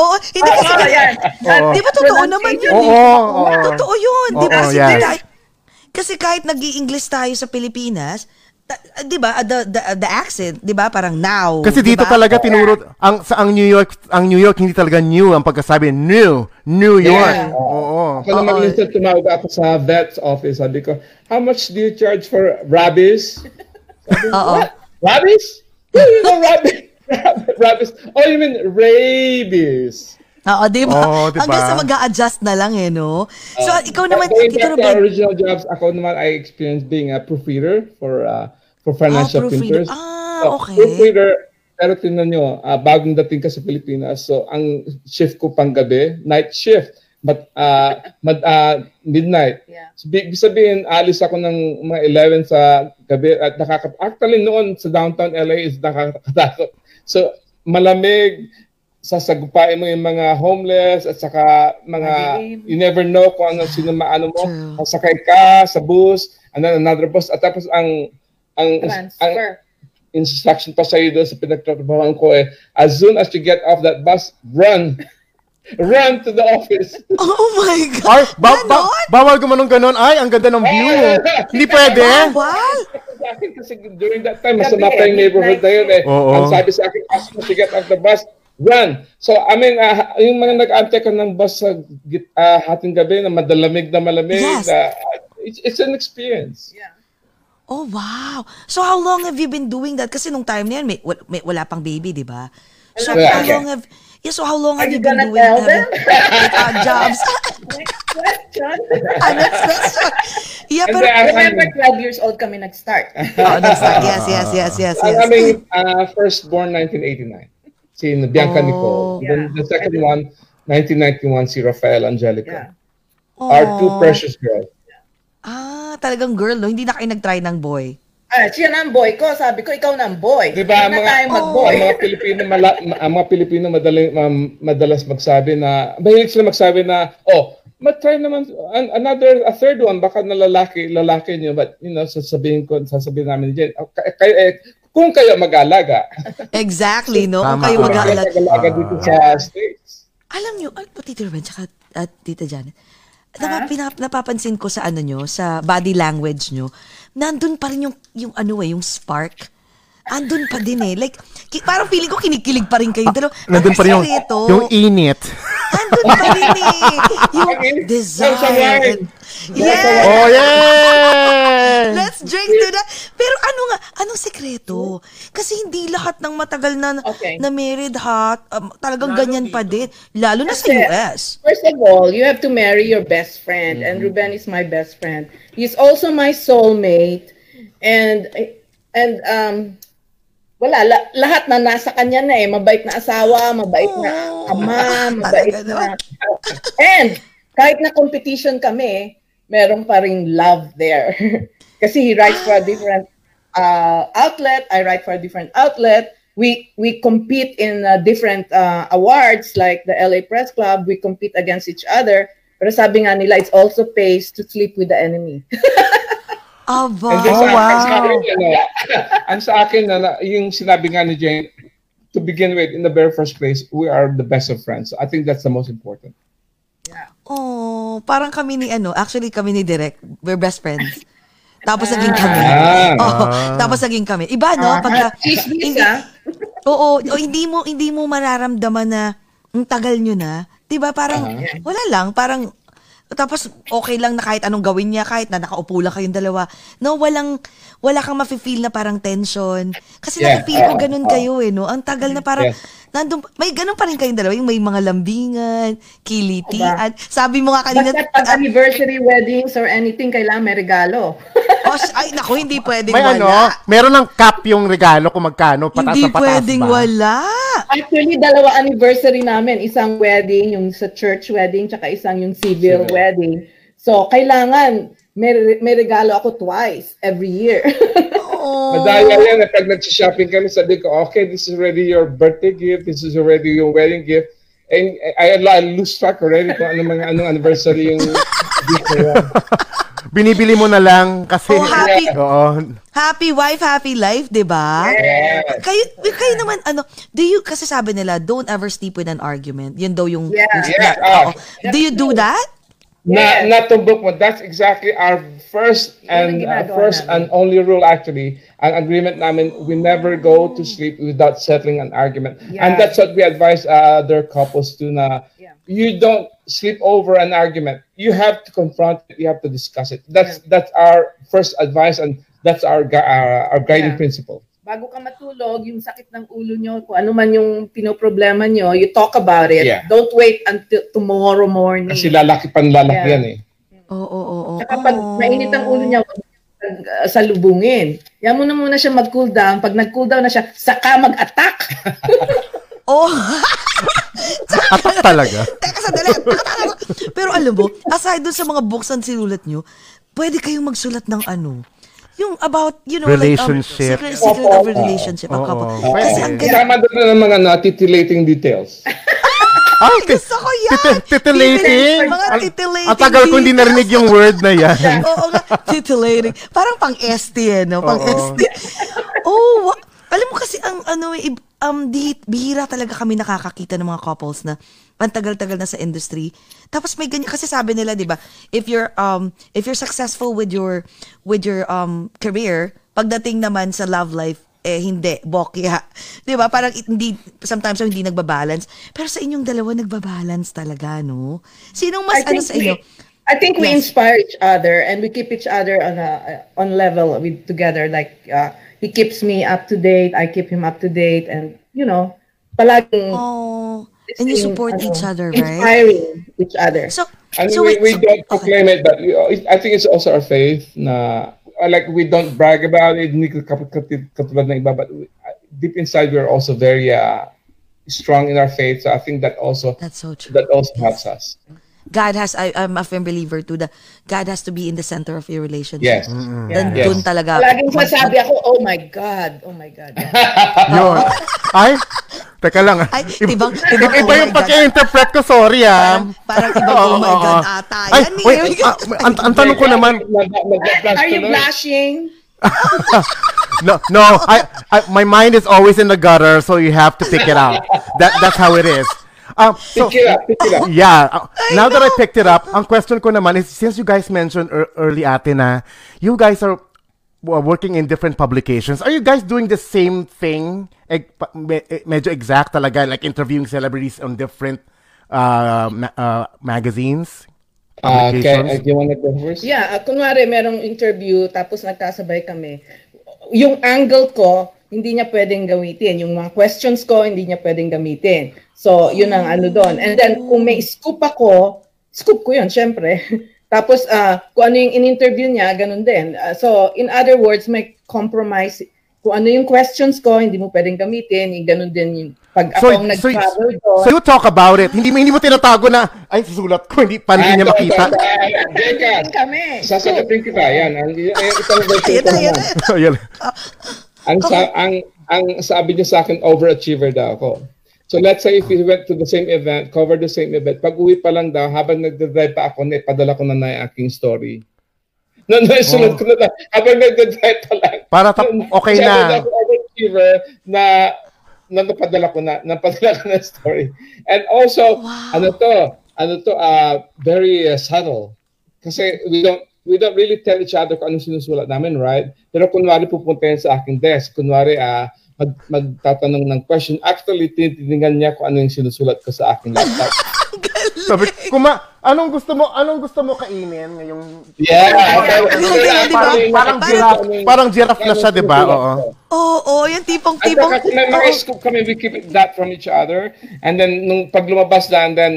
Oo, hindi kasi... Oo, yan. Oo. Di ba totoo naman yun? Oo, eh? oo. Totoo yun. Di ba? Kasi, yes. kahit, kasi kahit nag english tayo sa Pilipinas, ah, 'di ba, ah, the, the the accent, 'di ba? Parang now. Kasi 'di dito talaga tinuro ang sa ang New York ang New York hindi talaga new ang pagkasabi new New York. Yeah. Oo. Ako naman minsan tumawag ako sa vet's office. Sabi ko, how much do you charge for rabies? Oo. Rabies? Yeah, you know rabies. rabies. Oh, you mean rabies. Oo, 'di ba? Oo, 'di ba? Hanggang sa mag-a-adjust na lang eh, no? So, ikaw naman, Going ikaw back naman, original jobs, ako naman I experienced being a proofreader for uh, for financial Ah, printers. Ah, So, okay. Proofreader, pero tingnan nyo, ah, bagong dating ka sa Pilipinas, so ang shift ko pang gabi, night shift, but uh, mad, ah, midnight. Yeah. So, ibig sabihin, alis ako ng mga 11 sa gabi at nakaka actually noon sa downtown LA is nakakatakot. So malamig, sasagupain mo yung mga homeless at saka mga you never know kung ano sino maano mo. True. Sakay ka sa bus, and then another bus at tapos ang ang ang instruction pa sa doon sa pinagtatrabahoan ko eh, as soon as you get off that bus, run. run to the office. oh my God. Ay, ba- ba- bawal gumanong ganon. Ay, ang ganda ng view. Hindi pwede. Bawal. sa akin kasi during that time, masama pa yung neighborhood na yun eh. Ang sabi sa akin, as soon as you get off the bus, run. So, I mean, ah, yung mga nag-ante ka ng bus sa git, ah, hating gabi na madalamig na malamig, Yes. ah, it's, it's an experience. Yeah. Oh, wow. So, how long have you been doing that? Kasi nung time na yan, may, may, wala pang baby, di ba? So, Wala. how long have... Yeah, so how long Are have you you been doing tell them? uh, jobs? Next question. ah, next question. Yeah, And pero... Remember, 12 years old kami nag-start. Oh, time. Yes, yes, yes, yes, yes. aming ah, first born 1989, si Bianca Oh. Nicole. Then Yeah. the second one, 1991, si Rafael Angelica. Yeah. Our two Oh. precious girls. Ah, talagang girl, no? Hindi na kayo nag-try ng boy. Ah, siya na ang boy ko. Sabi ko, ikaw na ang boy. Di ba, mga, tayo mag-boy. ang mga Pilipino, mala, mga Pilipino madali, ma- madalas magsabi na, mahilig sila magsabi na, oh, mag-try naman, an- another, a third one, baka na lalaki, lalaki niyo, but, you know, sasabihin ko, sasabihin namin din, oh, kay- kayo, eh, kung kayo mag-alaga, Exactly, no? Kung Tama. kayo kung kayo mag-aalag. mag-alaga dito sa States. Alam nyo, ay, Tita Ruben, tsaka at Tita Janet, napa, pinap- napapansin ko sa ano nyo, sa body language nyo, nandun pa rin yung, yung ano eh, yung spark. Andun pa din eh. Like, ki- parang feeling ko kinikilig pa rin kayo. Pero, Nandun pa rin yung, Ito, yung init. Andun pa rin eh. Yung desire. Yes! Oh, yeah! Let's drink to that. Pero ano nga, anong sekreto? Kasi hindi lahat ng matagal na Okay. na married ha, um, talagang ganyan pa din. Lalo na sa US. First of all, you have to marry your best friend, and Ruben is my best friend. He's also my soulmate, and and um, wala la- lahat na nasa kanya na eh. Mabait na asawa, mabait na Oh, ama, mabait na. And kahit na competition kami, meron pa ring love there. Kasi he writes for a different uh, outlet, I write for a different outlet. We we compete in uh, different uh, awards like the LA Press Club. We compete against each other. Pero sabi nga nila, it's also pays to sleep with the enemy. Aba. And then Oh, sa, wow. ang sa akin, ano, ang sa akin, na, na- yung sinabi nga ni Jane, to begin with, in the very first place, we are the best of friends. So I think that's the most important. Oh, parang kami ni ano, actually kami ni Direk, we're best friends. Tapos naging kami. Ah. Oo, tapos naging kami. Iba no, pagka Chismis, hindi, ah. Oo, o hindi mo hindi mo mararamdaman na ang tagal nyo na. 'Di ba? Parang wala lang, parang tapos okay lang na kahit anong gawin niya, kahit na nakaupo lang kayong dalawa. No, walang wala kang mafe-feel na parang tension. Kasi Yeah. nafe-feel ko ganun kayo eh, no? Ang tagal na parang Yes. nandun, may ganun pa rin kayong dalawa, yung may mga lambingan, kilitian. Sabi mo nga kanina, Basta pag anniversary weddings or anything, kailangan may regalo. oh, ay, naku, hindi pwedeng May wala. ano, meron ng cap yung regalo kung magkano, pataas hindi na pataas pwedeng ba? wala. Actually, dalawa anniversary namin. Isang wedding, yung sa church wedding, tsaka isang yung civil Civil. wedding. So, kailangan may, may regalo ako twice every year. Oh. Madaya yan, eh, pag nag-shopping kami, sabi ko, okay, this is already your birthday gift, this is already your wedding gift. And I, I lose track already kung ano mga anong anniversary yung gift yan. Binibili mo na lang kasi... Oh, happy- Oo. Happy wife, happy life, 'di ba? Yes. Kayo kayo naman ano, do you kasi sabi nila don't ever sleep with an argument. Yun daw yung Yeah. yung- Yeah, oh. Do you do that? Yes. na natumbok mo. That's exactly our first and uh, first namin. and only rule actually. Ang agreement namin, we never go to sleep without settling an argument. Yeah. And that's what we advise uh, other couples to na Yeah. you don't sleep over an argument. You have to confront it. You have to discuss it. That's that's our first advice and that's our uh, our guiding Yeah. principle. Bago ka matulog, yung sakit ng ulo nyo, kung ano man yung pinoproblema nyo, you talk about it. Yeah. Don't wait until tomorrow morning. Kasi lalaki panlalaki Yeah. yan eh. Oo, oo, oo. Saka pag mainit ang ulo niya, uh, salubungin. Yan mo na muna siya mag-cool down. Pag nag-cool down na siya, saka mag-attack. Oh, Atak talaga. teka sandali. Pero alam mo, aside dun sa mga books na sinulat nyo, pwede kayong magsulat ng ano, yung about, you know, Relationship. like, um, secret, secret of a relationship. Oo, couple. pwede. Kasi ang ganda. Kasama doon ng mga titillating details. Ay, Gusto ko yan! titi- titillating. Mga titillating Ang tagal ko hindi narinig yung word na yan. Oo nga, titillating. Parang pang ST eh, no? Pang Oo. ST. Oh, wa- alam mo kasi ang ano, eh, um, di, bihira talaga kami nakakakita ng mga couples na pantagal-tagal na sa industry. Tapos may ganyan kasi sabi nila, 'di ba? If you're um if you're successful with your with your um career, pagdating naman sa love life eh hindi bokya. 'Di ba? Parang hindi sometimes hindi nagba-balance. Pero sa inyong dalawa nagba-balance talaga, no? Sinong mas ano sa inyo? we, I think we Yes. inspire each other and we keep each other on a on level with together. Like uh, he keeps me up to date, I keep him up to date, and you know, palaging Oh, and you support each other, right? Inspiring each other. So, And so we, wait, we so- don't okay. proclaim it, but we, I think it's also our faith na uh, like we don't brag about it, hindi katulad ng iba, but we, uh, deep inside we're also very uh, strong in our faith. So I think that also That's so true. that also helps us. God has, I, I'm a firm believer to the, God has to be in the center of your relationship. Yes. Then Yes. dun talaga. Palaging mag- sasabi ako, oh my God, oh my God. Yun. Ay, teka lang. ah. Ay, Iba, ibang- ibang iba oh my yung pagka-interpret ko, sorry ah. Parang, parang ibang oh my Oo, God ata. Ay, Yan wait, ah, ang, ang tanong ko naman, Are you blushing? no, no, I, I, my mind is always in the gutter, so you have to pick it out. That, that's how it is. Um, so, Pick it up, pick it up. Yeah. uh, now that I picked it up, ang question ko naman is, since you guys mentioned ear- early ate na, you guys are uh, working in different publications, are you guys doing the same thing? Pa- me- eh, medyo exact talaga, like interviewing celebrities on different uh, ma- uh, magazines? Uh, uh, do you want to go first? Yeah, uh, kunwari merong interview tapos nagkasabay kami. Yung angle ko, hindi niya pwedeng gamitin. Yung mga questions ko, hindi niya pwedeng gamitin. So, yun ang ano doon. And then, kung may scoop ako, scoop ko yun, syempre. tapos, uh, kung ano yung in-interview niya, ganun din. Uh, so, in other words, may compromise. Kung ano yung questions ko, hindi mo pwedeng gamitin. Yung ganun din yung pag So, ako ang so, nag-travel doon. so you talk about it. Hindi mo hindi mo tinatago na ay susulat ko hindi pa hindi niya makita. Ganun Teka, kami. sasagutin kita. Yan. Ko na, ayun naman. na. Ang, sa, ang, ang sabi niya sa akin, overachiever daw ako. So let's say if we went to the same event, covered the same event, pag uwi pa lang daw, habang nagdadrive pa ako, naipadala ko na na yung aking story. No, no, sunod ko na lang. Habang nagdadrive pa lang. Para tap- okay Sabi na. ako, overachiever na na napadala ko na, napadala ko na story. And also, ano to, ano to, uh, very uh, subtle. Kasi we don't, we don't really tell each other kung anong sinusulat namin, right? Pero kunwari pupunta yan sa aking desk, kunwari ah, mag, magtatanong ng question, actually tinitingnan niya kung ano yung sinusulat ko sa aking laptop. Sabi, kuma, anong gusto mo, anong gusto mo kainin ngayong Yeah. Di ba? parang, parang giraffe, parang giraffe na siya, 'di ba? Oo. Oo, oh, yung tipong, At tipong, saka may mga scoop kami, we keep that from each other. And then, nung pag lumabas na, and then,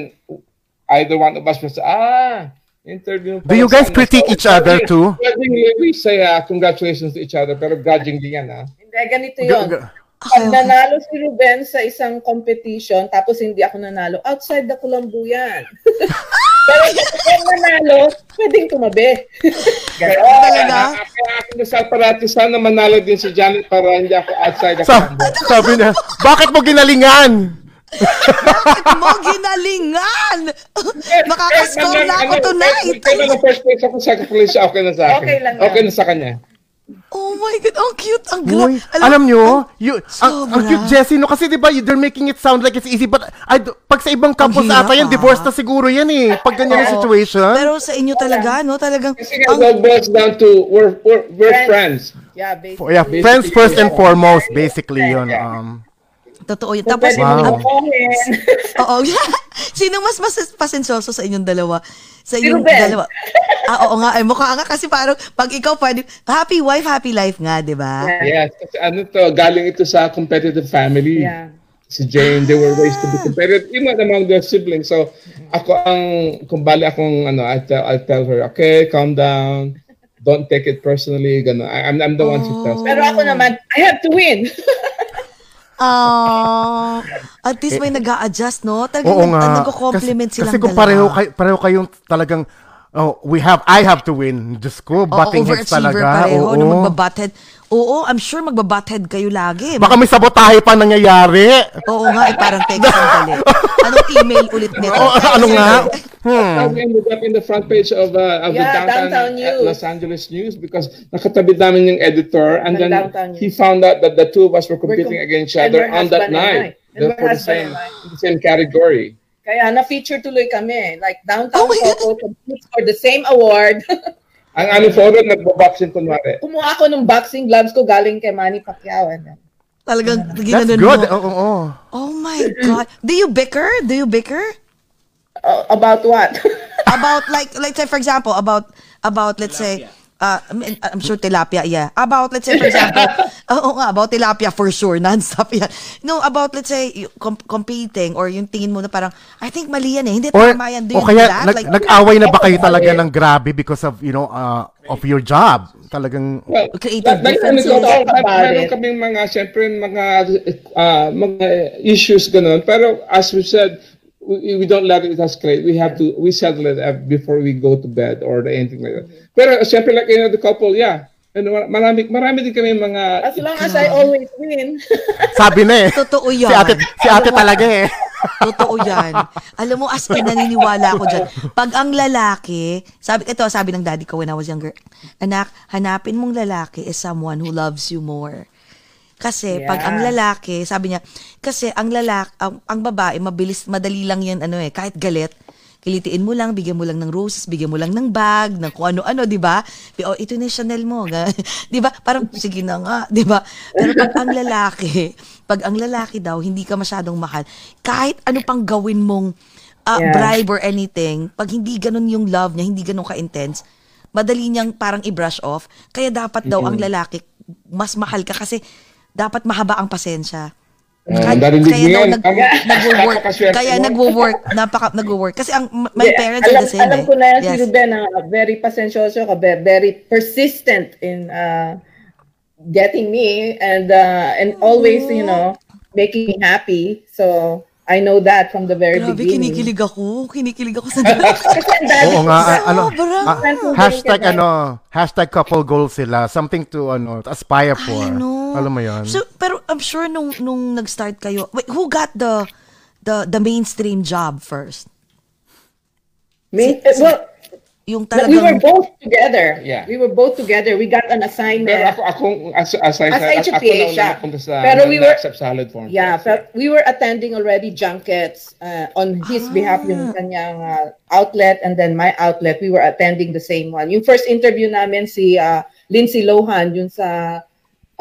either one of us say, ah, interview. Do you guys critique each other too? Grudgingly, we say uh, congratulations to each other, pero grudgingly yan, ah. Hindi, ganito yun. G- g- Pag nanalo si Ruben sa isang competition, tapos hindi ako nanalo, outside the Colombo yan. Pero kung nanalo, pwedeng tumabi. Kaya, Talaga? ah, kaya akin sa parati, sana manalo din si Janet para hindi ako outside the Sa, combo. sabi niya, bakit mo ginalingan? Mo ginalingan! Makakascore na ako tonight! Kaya na first place ako sa police, okay na sa akin. Okay lang. Okay na sa kanya. Oh my God, ang cute. Ang gra- Uy, alam, nyo, you, ang, ang cute Jessie, no? Kasi di ba, they're making it sound like it's easy, but I, pag sa ibang couples hirap, ata yan, ah. divorce na siguro yan eh. Pag ganyan yung situation. Pero sa inyo talaga, no? Talagang, Kasi nga, ang, boils down to we're, we're, we're Friends. friends. Yeah, For- basically. yeah, Basically, friends first and foremost, basically yun. Um, totoo yun. Tapos, Pwede Wow. oo. Sino mas mas pasensoso sa inyong dalawa? Sa Si inyong Ruben. dalawa. Ah, oo nga. Ay, mukha nga kasi parang, pag ikaw pwede, happy wife, happy life nga, di ba? Yeah. Yes, kasi ano to, galing ito sa competitive family. Yeah. Si Jane, they were raised to be competitive, even among their siblings. So, ako ang, kung bali akong, ano, I tell, I tell her, okay, calm down, don't take it personally, gano'n. I, I'm, I'm the one who tells. Pero ako naman, I have to win. Ah, at least may nag adjust no? Talagang oo nag- nga. nagko-compliment silang kasi kung dalawa. pareho, kay, pareho kayong talagang, oh, we have, I have to win. Diyos ko, batting heads talaga. pareho, Oo. no, magbabatted. Oo, I'm sure magbabatted kayo lagi. Baka may sabotahe pa nangyayari. Oo nga, eh, parang text ang galit. Anong email ulit nito? Oo, ano nga? How we ended up in the front page of, uh, of Yeah, the downtown, Downtown News. Los Angeles News because nakatabi namin yung editor and then he found out that the two of us were competing com- against each other on that night. And for the same, the same category. Kaya na-feature tuloy kami. Like, downtown Oh competes for the same award. Ang ano photo, nagbo-boxing kunwari. Kumuha ako ng boxing gloves ko galing kay Manny Pacquiao. And, Talagang That's ginanon good. mo. Oo, oo. Oh my God. Do you bicker? Do you bicker? uh, about what? About like, let's say for example, about, about let's say, uh, I mean, I'm sure tilapia, yeah. About, let's say, for example, oo nga, about tilapia for sure, non-stop yan. No, about, let's say, you- com- competing or yung tingin mo na parang, I think mali yan eh, hindi Or, tama yan. Do o you kaya, do that? nag, like, nag-away na ba kayo talaga ng grabe because of, you know, uh, of your job? Talagang, Well, Creative like, differences. Like, Talk about meron it. kaming mga, siyempre, mga, uh, mga issues ganun. Pero as we said, we, we don't let it escalate. We have to, we settle it uh, before we go to bed or anything like that. Pero siyempre, like any other couple, yeah. And marami, marami din kami mga... As long as I always win. sabi na eh. Totoo Si yan. ate, si ate talaga eh. Totoo yan. Alam mo, as in, naniniwala ako dyan. Pag ang lalaki, sabi, ito, sabi ng daddy ko when I was younger, anak, hanapin mong lalaki is someone who loves you more. Kasi pag Yeah. ang lalaki, sabi niya, kasi ang lalaki, ang, ang babae, mabilis, madali lang yan, ano eh, kahit galit, kilitiin mo lang, bigyan mo lang ng roses, bigyan mo lang ng bag, ng kung ano-ano, di ba? Oh, ito na Chanel mo. di ba? Parang, sige na nga, di ba? Pero pag ang lalaki, pag ang lalaki daw, hindi ka masyadong mahal, kahit ano pang gawin mong uh, Yeah. bribe or anything, pag hindi ganun yung love niya, hindi ganun ka-intense, madali niyang parang i-brush off. Kaya dapat daw ang lalaki, mas mahal ka kasi dapat mahaba ang pasensya. Uh, Kaya, narinig kaya yan. nag. Napakaswerte Kaya mo. nag-work. Napaka, nag-work. Kasi ang my Yeah, parents alam, are the same alam eh. ko na yan si Yes. Ruben, ah, very pasensyoso ka, ve- very persistent in uh, getting me and uh, and always, you know, making me happy. So, I know that from the very Grabe, beginning. kinikilig ako. Kinikilig ako sa Oo nga, ah, ano, ah, hashtag ano, hashtag couple goals sila. Something to, ano, to aspire for. I know. Alam mo yun? So, pero I'm sure nung, nung nag-start kayo, wait, who got the the the mainstream job first? Main- well, Yung we were talagang... both together. Yeah. We were both together. We got an assignment. Pero ako, akong, as, as I As said, HPA ako siya. sa Pero we were- Naxap Salad Farm. Yeah, but we were attending already junkets uh, on his behalf yung kanyang uh, outlet and then my outlet. We were attending the same one. Yung first interview namin si uh, Lindsay Lohan yun sa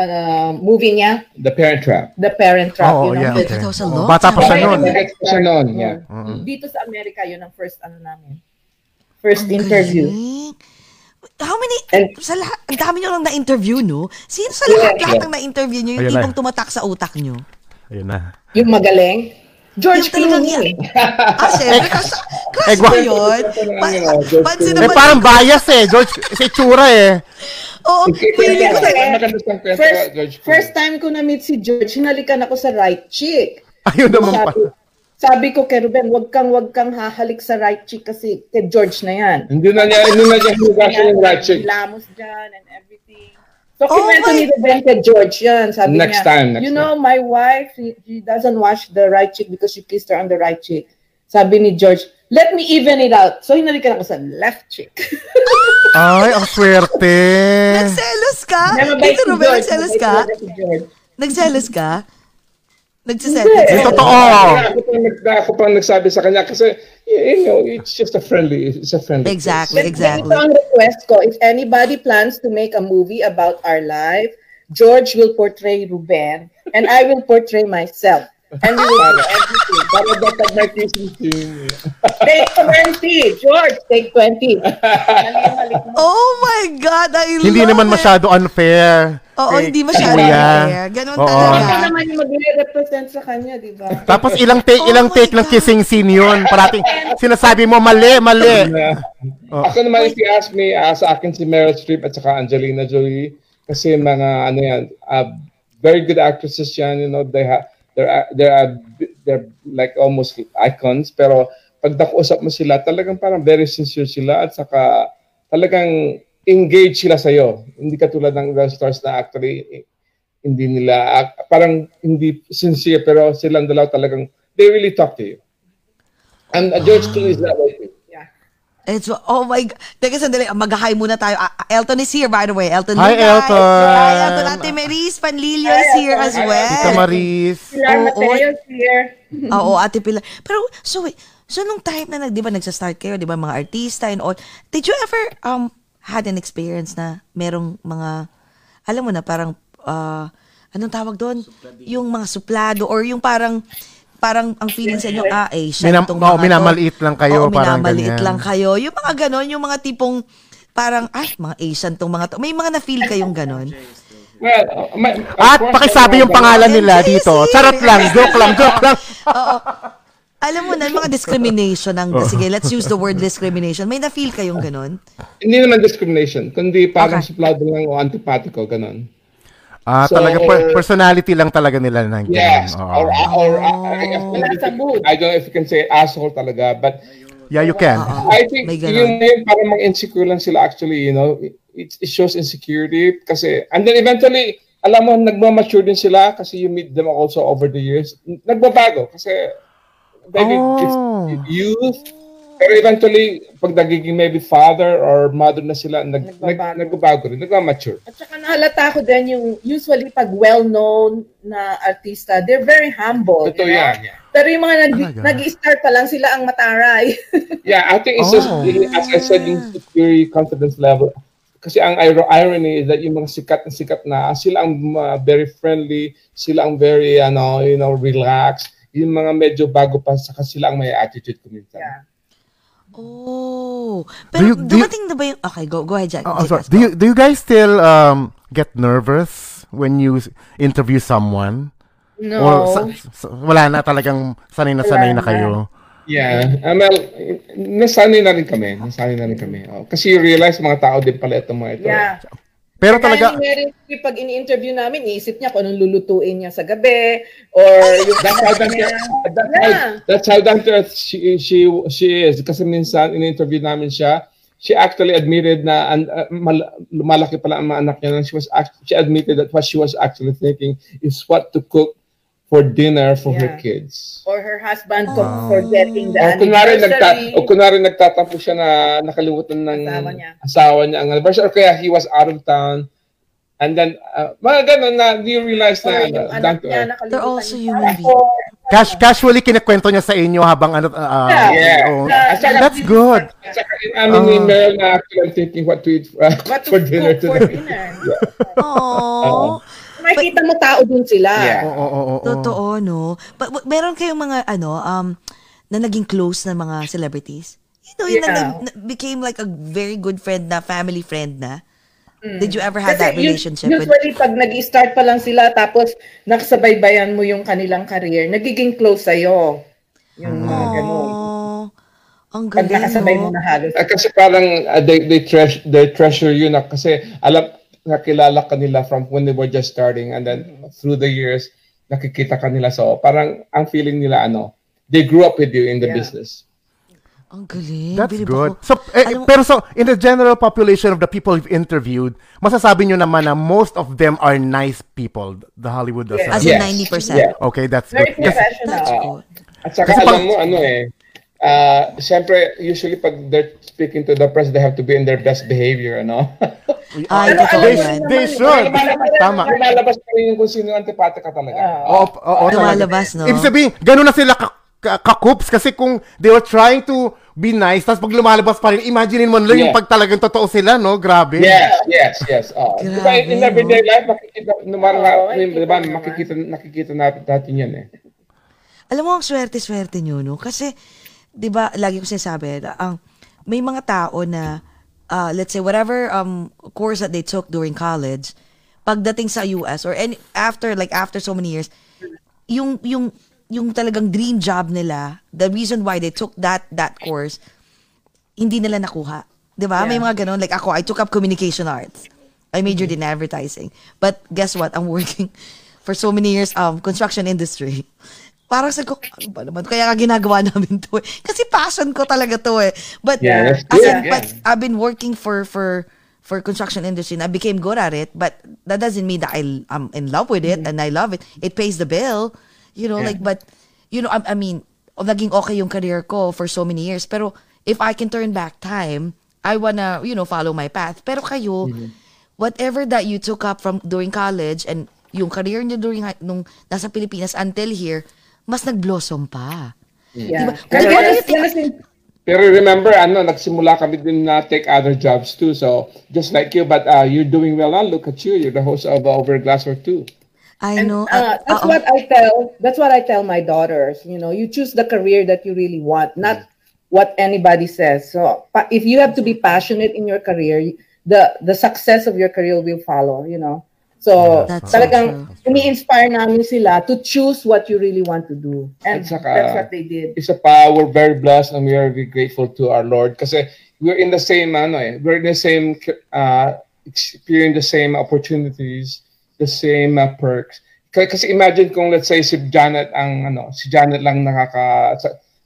uh, movie niya, The Parent Trap. The Parent Trap. Oo, yun yeah, okay. was a long Bata pa siya nun. Nag-gets ko siya noon, yeah. Mm. Dito sa Amerika, yun ang first ano namin. First interview. Galing. How many, And- sa lahat, ang dami nyo lang na-interview, no? Sino sa lahat, Yeah. lahat ng na-interview nyo, yung Ayun na. tipong tumatak sa utak nyo? Ayun na. Yung magaling. George Clooney. ah, syempre, crush, crush Eh, gwa- yun. Pa, pansin Eh, naman, parang bias eh. George, si Tsura eh. oo, feeling ko Kasi- kwento, First, first time ko na-meet si George, hinalikan ako sa right cheek. Ayun naman pa. Sabi, ko kay Ruben, wag kang wag kang hahalik sa right cheek kasi kay George na yan. Hindi na niya, hindi na niya hinugasan yung right cheek. Lamos dyan and everything. So, Oh kinuwento ni Ruben kay George yan. Sabi Next niya, time, next you know, my wife, she, she doesn't wash the right cheek because she kissed her on the right cheek. Sabi ni George, let me even it out. So, hinalikan ako sa left cheek. Ay, ang swerte. Nagselos ka? Si Ruben, nagselos ka? Nagselos ka? Nagsiset? Hindi. Yung totoo. Ako pang, ako pang nagsabi sa kanya kasi, you know, it's just a friendly, it's a friendly. Exactly, But exactly. Ito ang request ko. If anybody plans to make a movie about our life, George will portray Ruben and I will portray myself. And we will do everything. Para dapat may kissing scene. Take 20. George, take 20. Mali-mali mo. Oh my God, I Hindi love naman it. masyado unfair. Oo, Kay hindi masyado unfair. Ganun Oo. talaga. Ito naman yung mag-represent sa kanya, di ba? Tapos ilang take, Oh ilang my take ng God. kissing scene yun. Parating sinasabi mo, mali, mali. Oh. Ako naman, if you ask me, ah, sa akin si Meryl Streep at saka Angelina Jolie, kasi mga, ano yan, ah, very good actresses yan, you know, they have, they're, ah, they're, ah, they're like almost icons, pero pag nakuusap mo sila, talagang parang very sincere sila at saka talagang engage sila sa'yo. Hindi katulad ng ibang stars na actually hindi nila, ah, parang hindi sincere, pero silang dalaw talagang, they really talk to you. And uh, George Clooney is that way too. Yeah. It's, oh my God. Teka, sandali. Mag-hi muna tayo. Ah, ah, Elton is here, by the way. Elton, Hi. Elton. Hi, Elton. Ate Maris Panlilio is Hi, here Elton. as well. Tita Maris. Pilar Oo. Mateo is here. Oo, Ate Pilar. Pero, so wait. So, nung time na, nag, di ba, nagsa-start kayo, di ba, mga artista and all, did you ever um had an experience na merong mga, alam mo na, parang, ah, anong tawag doon? Yung mga suplado or yung parang, parang ang feeling sa inyo, ah, Asian Minam- tong oo, mga minamaliit lang kayo, Oo, parang minamaliit ganyan. lang kayo. Yung mga ganon, yung mga tipong, parang, ay, mga Asian tong mga to. May mga na-feel kayong ganon? Well, uh, my, of At pakisabi yung pangalan nila dito. Charot lang, joke lang, joke lang. Oo. Alam mo na, mga discrimination ng, sige, let's use the word discrimination. May na-feel kayong ganon? Hindi naman discrimination, kundi parang Okay. suplado lang o antipatiko, ganun. Ah, So, talaga per- personality lang talaga nila ng Yes. Oo. Or, or, uh, Nasa mood. I don't know if you can say asshole talaga, but Yeah, you can. I think yung yung parang mag-insecure lang sila actually, you know, it, it shows insecurity kasi, and then eventually, alam mo, nagmamature din sila kasi you meet them also over the years. Nagbabago kasi maybe Oh. it's youth, pero eventually, pag nagiging maybe father or mother na sila, nag, nag, Nagbabago. nagbabago rin, nagmamature. At saka nahalata ko din yung usually pag well-known na artista, they're very humble. Totoo you know? yan, yeah. Pero yung mga nag, Talaga? nag-start pa lang sila ang mataray. Yeah, I think it's just, Oh. as I said, yung security confidence level. Kasi ang ir- irony is that yung mga sikat na sikat na, sila ang uh, very friendly, sila ang very, ano, you know, relaxed. Yung mga medyo bago pa, saka sila ang may attitude ko minsan. yeah. Oh. Do Pero you- do you- dumating na ba yung... Okay, go, go ahead, Jack. Oh, Jack, sorry. Do you do you guys still um get nervous when you interview someone? No. Or sa- sa- wala na talagang sanay na sanay na. kayo? Yeah. Um, well, nasanay na rin kami. Nasanay na rin kami. Oh, kasi you realize mga tao din pala itong mga ito. yeah. Pero Kaya talaga ni Mary, pag ini-interview namin, iisip niya kung anong lulutuin niya sa gabi or yung That's how down to earth, that's, how, Yeah. that's how down to earth she, she, she is. Kasi minsan, in-interview namin siya, she actually admitted na uh, mal- lumalaki pala ang mga anak niya. And she, was act- she admitted that what she was actually thinking is what to cook for dinner for her Yeah. kids. or her husband for forgetting the O kunwari, nagta- o kunwari nagtatampo siya na nakalimutan ng Asawa niya. asawa niya ang anniversary or kaya he was out of town and then uh, mga ganun na do you realize Or na yung uh, down anak to niya They're also human beings. Or, cash casually kinikwento niya sa inyo habang ano uh, Yeah. oh. At saka- That's good. At saka inamin ni Ah. Mel na actually I'm thinking what to eat uh, what to for dinner cook for today. dinner. Oh. Makikita mo tao din sila. Yeah. Oo, oo, oo, oo. Totoo, no? But, but meron kayong mga, ano, um, na naging close na mga celebrities? You know, yun na, Yeah. nag- na- became like a very good friend na, family friend na? Did you ever have Kasi that relationship with... usually pag nag-start pa lang sila tapos nakasabaybayan mo yung kanilang career, nagiging close sa'yo. Yung mga ganun. Oh, ang Pag galing, nakasabay mo no? na halos. Ah, kasi parang uh, they they treasure they treasure you na kasi alam nakilala ka nila from when they were just starting and then through the years nakikita ka nila so parang ang feeling nila ano they grew up with you in the Yeah. business. Ang galing. That's Bilib good. ako. So, eh, Alam pero so, in the general population of the people you've interviewed, masasabi nyo naman na most of them are nice people, the Hollywood As Association. in Yes. 90%. Yeah. Okay, that's Very good. Kasi, That's professional. good. At saka Kasi alam mo ano eh uh, syempre, usually pag they're speaking to the press, they have to be in their best behavior, ano? Ay, Ano, totoo yan. they should. Tama. Lumalabas pa rin kung sino ang antipati ka talaga. Oo, oo, talaga. Lumalabas, no? Ibig sabihin, gano'n na sila ka- ka- kakups kasi kung they were trying to be nice, tapos pag lumalabas pa rin, imaginein mo na lang yung pag talagang totoo sila, no? Grabe. Yes, yes, yes. Oh. Di ba, in Grabe, everyday no? life, makikita, matter Oo, how, makikita nakikita natin, natin yan eh. Alam mo, ang swerte-swerte nyo, no? Kasi, di ba, lagi ko sinasabi, na ang, may mga tao na, uh, let's say, whatever um, course that they took during college, pagdating sa US or any, after, like, after so many years, yung, yung, yung talagang dream job nila, the reason why they took that, that course, hindi nila nakuha. Di ba? May Yeah. mga ganun. Like ako, I took up communication arts. I majored in advertising. But guess what? I'm working for so many years um construction industry. Parang sa ko, ano ba naman? Kaya nga ginagawa namin to eh. Kasi passion ko talaga to eh. But, Yeah, that's as good, in, yeah. but I've been working for, for, for construction industry and I became good at it. But that doesn't mean that I, I'm in love with it and I love it. It pays the bill. You know, like, but, you know, I, I mean, naging okay yung career ko for so many years. Pero, if I can turn back time, I wanna, you know, follow my path. Pero kayo, whatever that you took up from during college and yung career niyo during nung nasa Pilipinas until here, mas nag-blossom pa. Yeah. Diba? Diba, you think- kasi- Pero remember, ano, nagsimula kami din na take other jobs too. So, just like you, but uh, you're doing well now. Look at you. You're the host of uh, Over a Glass or Two. I And, know. uh, that's oo. what I tell. That's what I tell my daughters. You know, you choose the career that you really want, not what anybody says. So, if you have to be passionate in your career, the the success of your career will follow. You know. So, That's so talagang true. ini-inspire namin sila to choose what you really want to do. And At saka- that's what they did. Isa pa, we're very blessed and we are very grateful to our Lord kasi we're in the same, ano eh, we're in the same, uh, experiencing the same opportunities, the same uh, perks. Kasi imagine kung let's say si Janet ang ano, si Janet lang nakaka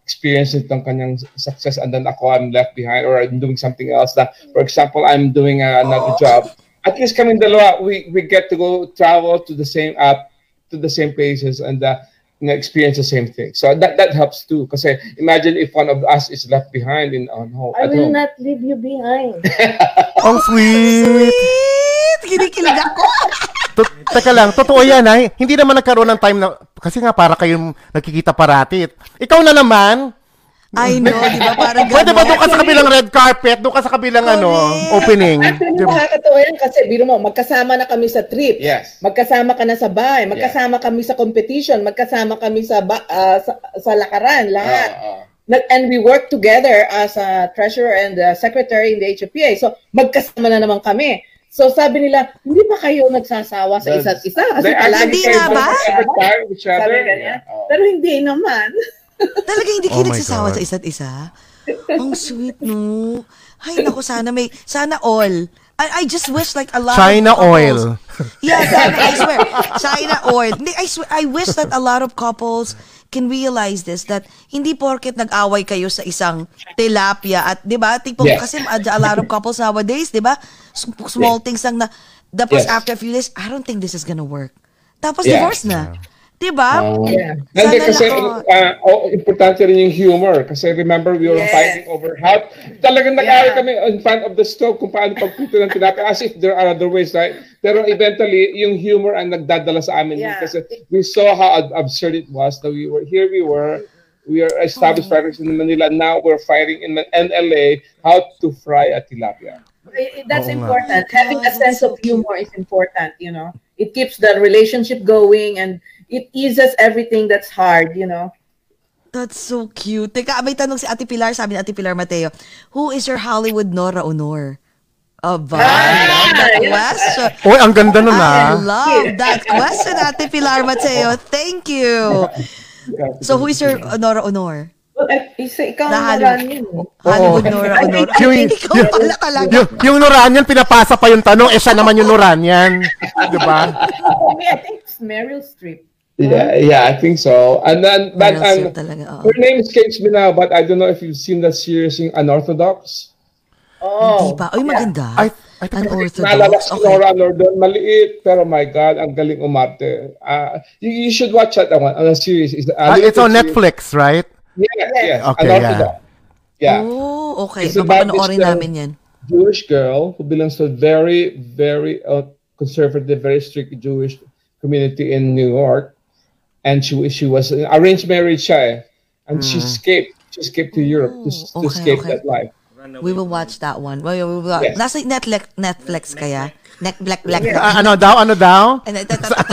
experience nitong kanyang success and then ako I'm left behind or I'm doing something else na for example I'm doing uh, another job at least kami dalawa we we get to go travel to the same uh, to the same places and uh, you know, experience the same thing so that that helps too kasi imagine if one of us is left behind in on home I will home not leave you behind. Ang sweet. Sweet! Kinikilig ako. To- teka lang, totoo yan ha. Hindi naman nagkaroon ng time na, kasi nga para kayong nagkikita parati. Ikaw na naman. I know, di ba? Parang Pwede ba doon ka sa kabilang red carpet, doon ka sa kabilang ano, Correct. opening? Actually, Di ba? nakakatawa yan kasi biro mo, magkasama na kami sa trip. Yes. Magkasama ka na sa bahay, magkasama kami sa competition, magkasama kami sa ba- ah, sa, sa lakaran, lahat. Ah, ah. Nag- and we work together as a treasurer and a secretary in the HFPA. So, magkasama na naman kami. So, sabi nila, hindi ba kayo nagsasawa sa isa't isa? Kasi palagi kayo ba? each Sabi other. Yeah. Oh. Pero hindi naman. Talaga hindi Oh kayo my nagsasawa God. sa isa't isa? Ang sweet, no? Ay, naku, sana may, sana all. I, I just wish like a lot China of couples, oil. Yeah, sana, I swear. China oil. I swear, I wish that a lot of couples can realize this, that hindi porket nag-away kayo sa isang tilapia at, di ba, tipo, Yes. kasi a lot of couples nowadays, di ba, small things lang na, tapos Yes. after a few days, I don't think this is gonna work. Tapos Yeah. divorce na. Di ba? Um, Yeah. Hindi Sana kasi lahat. uh, oh, importante rin yung humor kasi remember we were Yes. fighting over how talagang nag-aaral Yeah. kami in front of the stove kung paano pagpito ng tinapay as if there are other ways right pero eventually yung humor ang nagdadala sa amin Yeah. kasi we saw how ab- absurd it was that we were here we were we are established Oh. fighters in Manila now we're fighting in NLA how to fry a tilapia I- I- That's nga. important. Oh my Having a sense of humor is important, you know. It keeps the relationship going and it eases everything that's hard, you know. That's so cute. Teka, may tanong si Ate Pilar, sabi ni Ate Pilar Mateo, who is your Hollywood Nora Honor? Aba, I love that question. Uy, ang ganda nun I ah. love that question, Ate Pilar Mateo. Thank you. So, who is your Nora Honor? Well, isa ikaw Na ang eh. Hollywood Nora Honor. Ay, Yung, ikaw yung, pala talaga. yung, yung Nuranian, pinapasa pa yung tanong, eh siya naman yung Nuranian. Di ba? For me, I think it's Meryl Streep. Yeah yeah I think so and then but and Streep talaga, oo. her name escapes me now but I don't know if you've seen that series in Unorthodox Oh. Di ba? Ay, maganda. I, I think Naalala Unorthodox. si Okay. Nora Nordon, maliit, pero my God, ang galing umarte. Uh, you, you should watch that one, uh, series. It's, uh, Ah, it's on series. Netflix, right? Yes, yes. Okay, Unorthodox. Yeah. Oh, okay. It's about Papanoorin this, uh, namin yan. Jewish girl who belongs to a very, very uh, conservative, very strict Jewish community in New York, and she she was an arranged marriage siya eh. and she escaped. She escaped to Europe to, to Oh, okay, escape okay. that life. We will watch that one. We will, we will- Yes. Nasa Netflix, Netflix kaya? Net, black, black, Ah, ano daw, ano daw? Ano, ito, ito, ito.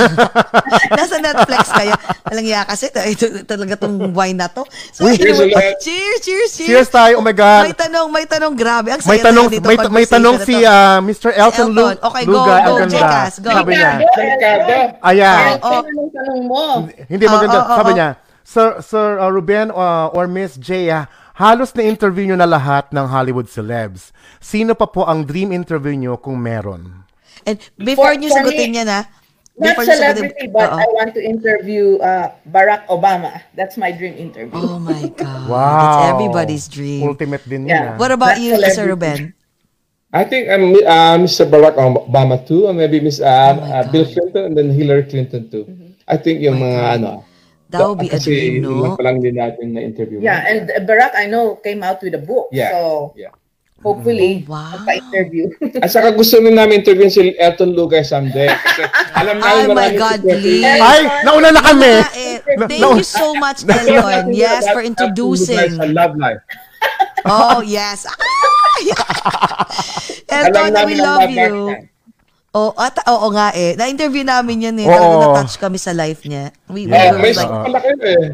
Nasa Netflix kaya. Walang iya kasi. Ito, ito, talaga tong wine na to. So, ulit. cheers, cheers, cheers. Cheers tayo, oh my God. May tanong, may tanong. Grabe. Ang May saya tanong, dito may, may tanong si ah, Mr. Elton, Lu Elton. Okay, go, Lugay. go, Ang ganda. Jekas, go. Sabi niya, ayan. Oh. Anong tanong mo? Hindi maganda. Oo, oo, Sabi oo. niya, Sir, Sir uh, Ruben uh, or Miss Jaya, halos na-interview nyo na lahat ng Hollywood celebs. Sino pa po ang dream interview nyo kung meron? And before For- niyo for sagutin me, yan, ha? Not Before niyo sagutin- celebrity, but Oo. I want to interview uh, Barack Obama. That's my dream interview. Oh my God. Wow. It's everybody's dream. Ultimate din Yeah. yun. ah. What about Not you, celebrity. Sir Ruben? I think um, uh, Mr. Barack Obama too, or maybe Miss uh, Oh uh, Bill Clinton and then Hillary Clinton too. I think yung mga ano. That would be a dream, yun lang no? lang din natin na interview. Yeah, and uh, Barack, I know, came out with a book. Yeah. So, Yeah. Hopefully, Oh, wow. pa-interview. At saka gusto rin namin interview si Elton Lugay someday. Kasi alam namin Oh my God, please. Ay, nauna na kami. Eh, Thank you so much, Elton. Yes, for Lugay sa introducing. Love Life. Oh, yes. Elton, we love you. Niya. Oh, at, oo nga eh. Na-interview namin yan eh. Oo. Talagang na-touch kami sa life niya. We, we were may like, pala kayo eh.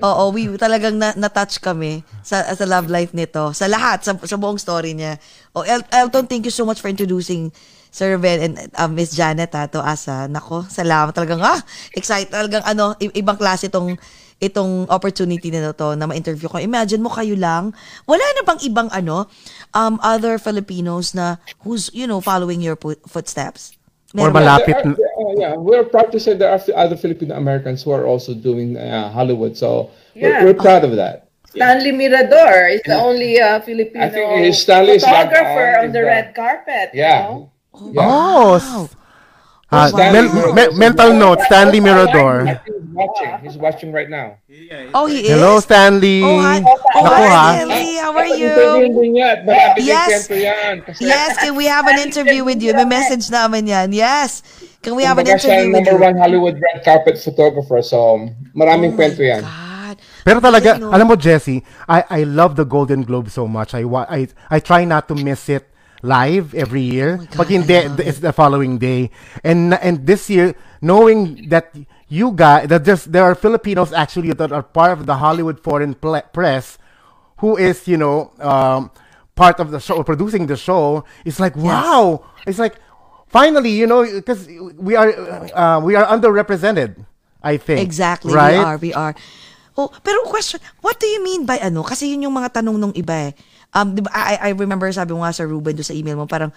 oo, we talagang na, na-touch kami sa, sa love life nito. Sa lahat, sa, sa buong story niya. Oh, El- Elton, thank you so much for introducing Sir Ben and uh, Miss Janet ha, to Asa. Nako, salamat talagang ah, excited talagang ano, i- ibang klase itong itong opportunity na to na ma-interview ko. Imagine mo kayo lang, wala na bang ibang ano, um, other Filipinos na who's, you know, following your footsteps? Or Meron ba? malapit. There are- there are- yeah, we're proud to say there are other Filipino Americans who are also doing uh, Hollywood. So Yeah. we're, we're proud of that. Stanley Mirador is the only uh, Filipino I think Stanley is like, photographer uh, on the the- red carpet. you Yeah. know? Yeah. Oh, ah, Stanley mel- Mirador. me- mental note, Stanley Mirador. he's watching. He's watching right now. Oh, he is? Hello, Stanley. Oh, hi. Oh, Ako, hi, ha? Stanley. How are you? Yes. yes. can we have an interview with you? May message namin yan. Yes. Can we have an interview with number you? one Hollywood red carpet photographer. So maraming kwento yan. God. Pero talaga, alam mo Jesse, I I love the Golden Globe so much. I wa- I I try not to miss it live every year. Oh God, Pag hindi, it's the following day. And and this year, knowing that you guys, that there's there are Filipinos actually that are part of the Hollywood Foreign Ple- Press, who is you know um, part of the show, producing the show. It's like wow. It's like finally, you know, because we are uh, we are underrepresented. I think Exactly, right? we are, we are. Oh, pero question, what do you mean by ano? Kasi yun yung mga tanong nung iba eh. Um, di ba, I, I remember sabi mo nga sa Ruben do sa email mo, parang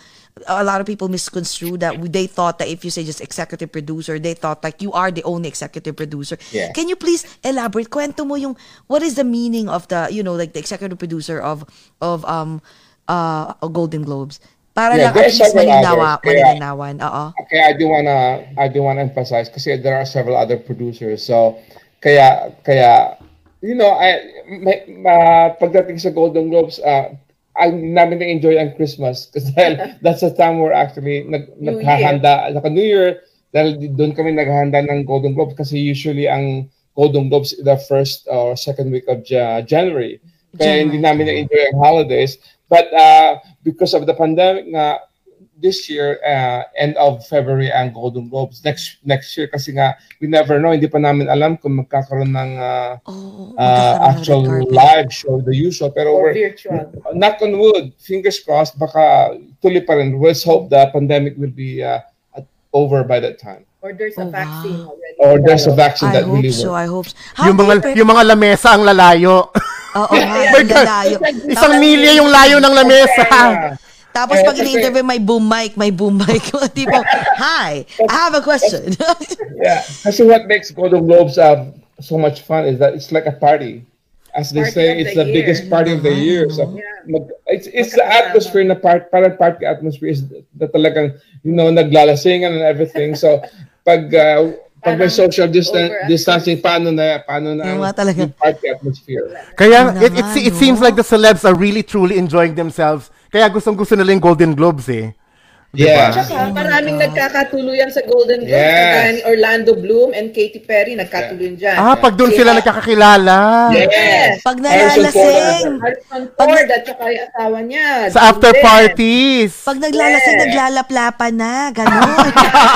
a lot of people misconstrue that they thought that if you say just executive producer, they thought like you are the only executive producer. Yeah. Can you please elaborate? Kwento mo yung, what is the meaning of the, you know, like the executive producer of, of, um, uh, Golden Globes? Para Yeah, lang at least malinawa, malinawan. Oo. Okay, I do wanna I do wanna emphasize kasi there are several other producers. So kaya kaya you know, I may, ma, pagdating sa Golden Globes, uh, ang namin na-enjoy ang Christmas kasi that's the time we're actually nag, New naghahanda, naka New Year, dahil doon kami naghahanda ng Golden Globes kasi usually ang Golden Globes the first or second week of Ja- January. Kaya hindi namin na-enjoy ang holidays. But uh, because of the pandemic nga, this year, uh, end of February ang Golden Globes. Next next year kasi nga, we never know, hindi pa namin alam kung magkakaroon ng uh, Oh, uh, actual live show, the usual. Pero Or we're, virtual. knock on wood, fingers crossed, baka tuloy pa rin. Let's hope the pandemic will be uh, at- over by that time. Or there's Oh, a vaccine wow. already. Or there's a vaccine I that hope really so, I works. hope so. How yung do you mga yung mga lamesa ang lalayo. Oo nga, My ang God. lalayo. Isang milya yung layo ng lamesa. Yeah. Tapos Eh, pag kasi- ini-interview, may boom mic, may boom mic. tipo, hi, I have a question. Yeah. Kasi what makes Golden Globes uh, so much fun is that it's like a party. As they Party say, it's the the, biggest party of the year. So Yeah. mag- it's it's the Magkakasama. atmosphere na part parang party atmosphere is that talagang you know naglalasingan and everything. So pag uh, pag may social distan- distancing, paano na, paano na Yung mga talaga. party atmosphere? Kaya Yun it, it, it seems like the celebs are really truly enjoying themselves. Kaya gustong gusto nila yung Golden Globes eh. Yeah. Tsaka maraming nagkakatuluyan sa Golden Globes. Yes. Orlando Bloom and Katy Perry nagkatuluyan dyan. Ah, pag doon sila nagkakakilala. Yes. Pag nalalasing, Harrison Ford at saka yung asawa niya. Sa after Then, parties. pag naglalasing, Yes. naglalaplapan na, gano'n.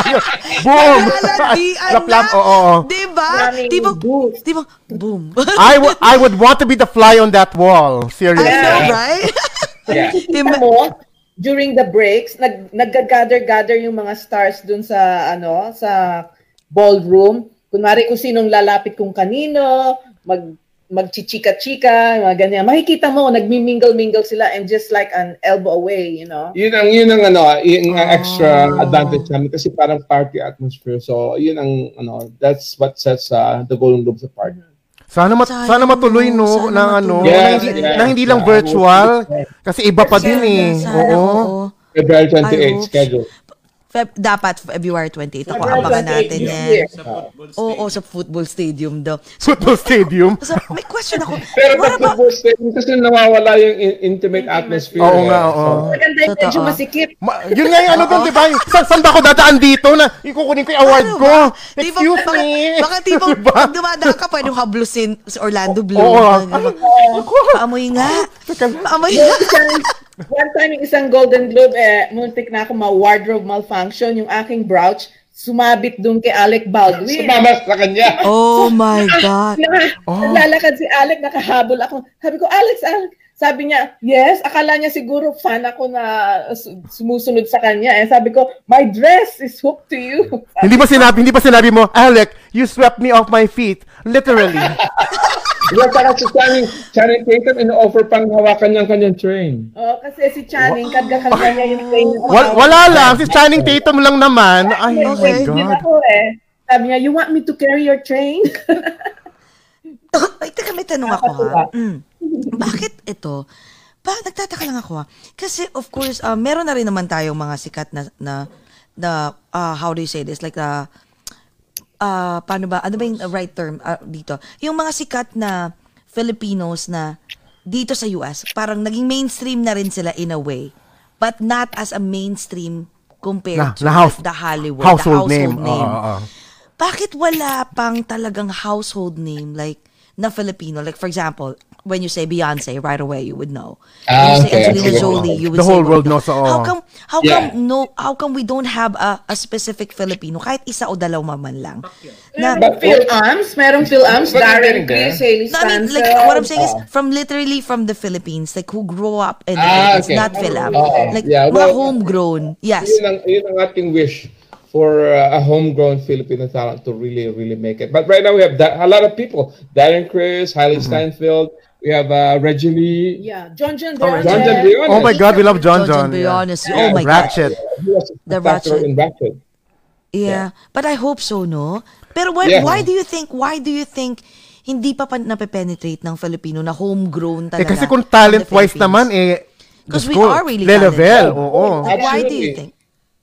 Boom! Naglaladian Laplap, na. oo, oo. Diba? Maraming Di ba? booth. Di ba? Boom. I would I would want to be the fly on that wall. I Seriously. know, right? Yeah. Mo, during the breaks, nag nagga-gather-gather yung mga stars dun sa ano, sa ballroom. Kunwari kung sinong lalapit kung kanino, mag magchichika-chika, mga ganyan. Makikita mo, nagmi-mingle-mingle sila and just like an elbow away, you know? Yun ang yun ang ano, yun ang extra Oh. advantage namin kasi parang party atmosphere. So, yun ang ano, that's what sets uh, the Golden Globes apart. Sana mat Sana sana matuloy no sana ng ano, matuloy. na Yes, hindi, yes, na hindi lang yeah. virtual kasi iba pa din eh. Sana, Oo. oo. February I 28 hope. schedule. Feb, dapat February 28 ako. Abangan 28 natin yan. year. Oo, sa football stadium daw. Football stadium. So, may question ako. Pero about, football stadium kasi nawawala yung in- intimate atmosphere. Oo nga, oo. Maganda yung medyo masikip. Ma- yun nga yung ano doon, di ba? Sa, saan ba ako dadaan dito na ikukunin ko yung award Ano ko? ba? Ba, Excuse baka, me. Baka tipong Diba? pag dumadaan ka, pwede hablusin si Orlando Bloom. Oo. Paamoy nga. Paamoy nga. One time, yung isang Golden Globe, eh, muntik na ako ma-wardrobe malfunction. Yung aking brooch, sumabit dun kay Alec Baldwin. Sumama sa kanya. Oh my God. Oh. Naglalakad si Alec, nakahabol ako. Sabi ko, Alex, Alex. Sabi niya, yes. Akala niya siguro fan ako na su- sumusunod sa kanya. Eh, sabi ko, my dress is hooked to you. Hindi ba sinabi, hindi ba sinabi mo, Alec, you swept me off my feet. Literally. Diba saka si Channing, Channing Tatum, ino-offer pang hawakan niyang kanyang train. oh, kasi si Channing, karga-karga niya yung train. Wal- wala lang, si Channing Tatum lang naman. Ay, oh my God. ako eh. Sabi niya, you want me to carry your train? Ay, teka, may tanong ako ha. Mm. Bakit ito? Ba, nagtataka lang ako ha. Kasi, of course, uh, meron na rin naman tayong mga sikat na, na, na uh, how do you say this? Like, uh, uh, paano ba? Ano ba yung right term uh, dito? Yung mga sikat na Filipinos na dito sa US, parang naging mainstream na rin sila in a way. But not as a mainstream compared Na- to na house- the Hollywood, household the name. household name. Oo, oo. Bakit wala pang talagang household name like na Filipino? Like for example, when you say Beyonce, right away you would know. Ah, when you say okay, Angelina. Jolie, you would The say whole world knows. How come how Yeah. come no how come we don't have a, a specific Filipino kahit isa o dalawa man lang? Na, Merong Phil Arms, merong Phil Arms, But Darren Criss. Hailey No, I mean, like, what I'm saying is, from literally from the Philippines, like, who grew up in the Ah, Philippines, okay. not Philap. Oo. Like, Yeah, well, homegrown. Yes. Yun ang, yun ang ating wish for uh, a homegrown Filipino talent to really, really make it. But right now we have that, a lot of people. Darren Chris, Hailey Steinfeld, we have uh, Reggie Lee. Yeah, John John Oh, Bryan. John John Briones. Oh my God, we love John John John. John yeah. Briones. Oh my God. Ratchet. A The Ratchet. in Ratchet. Yeah. But I hope so, no? Pero why, Yeah. why do you think, why do you think hindi pa pa nape-penetrate ng Filipino na homegrown Eh, talaga? kasi kung talent-wise naman, eh, Because we are really Lelevel, talented. oo. Like, why do you think?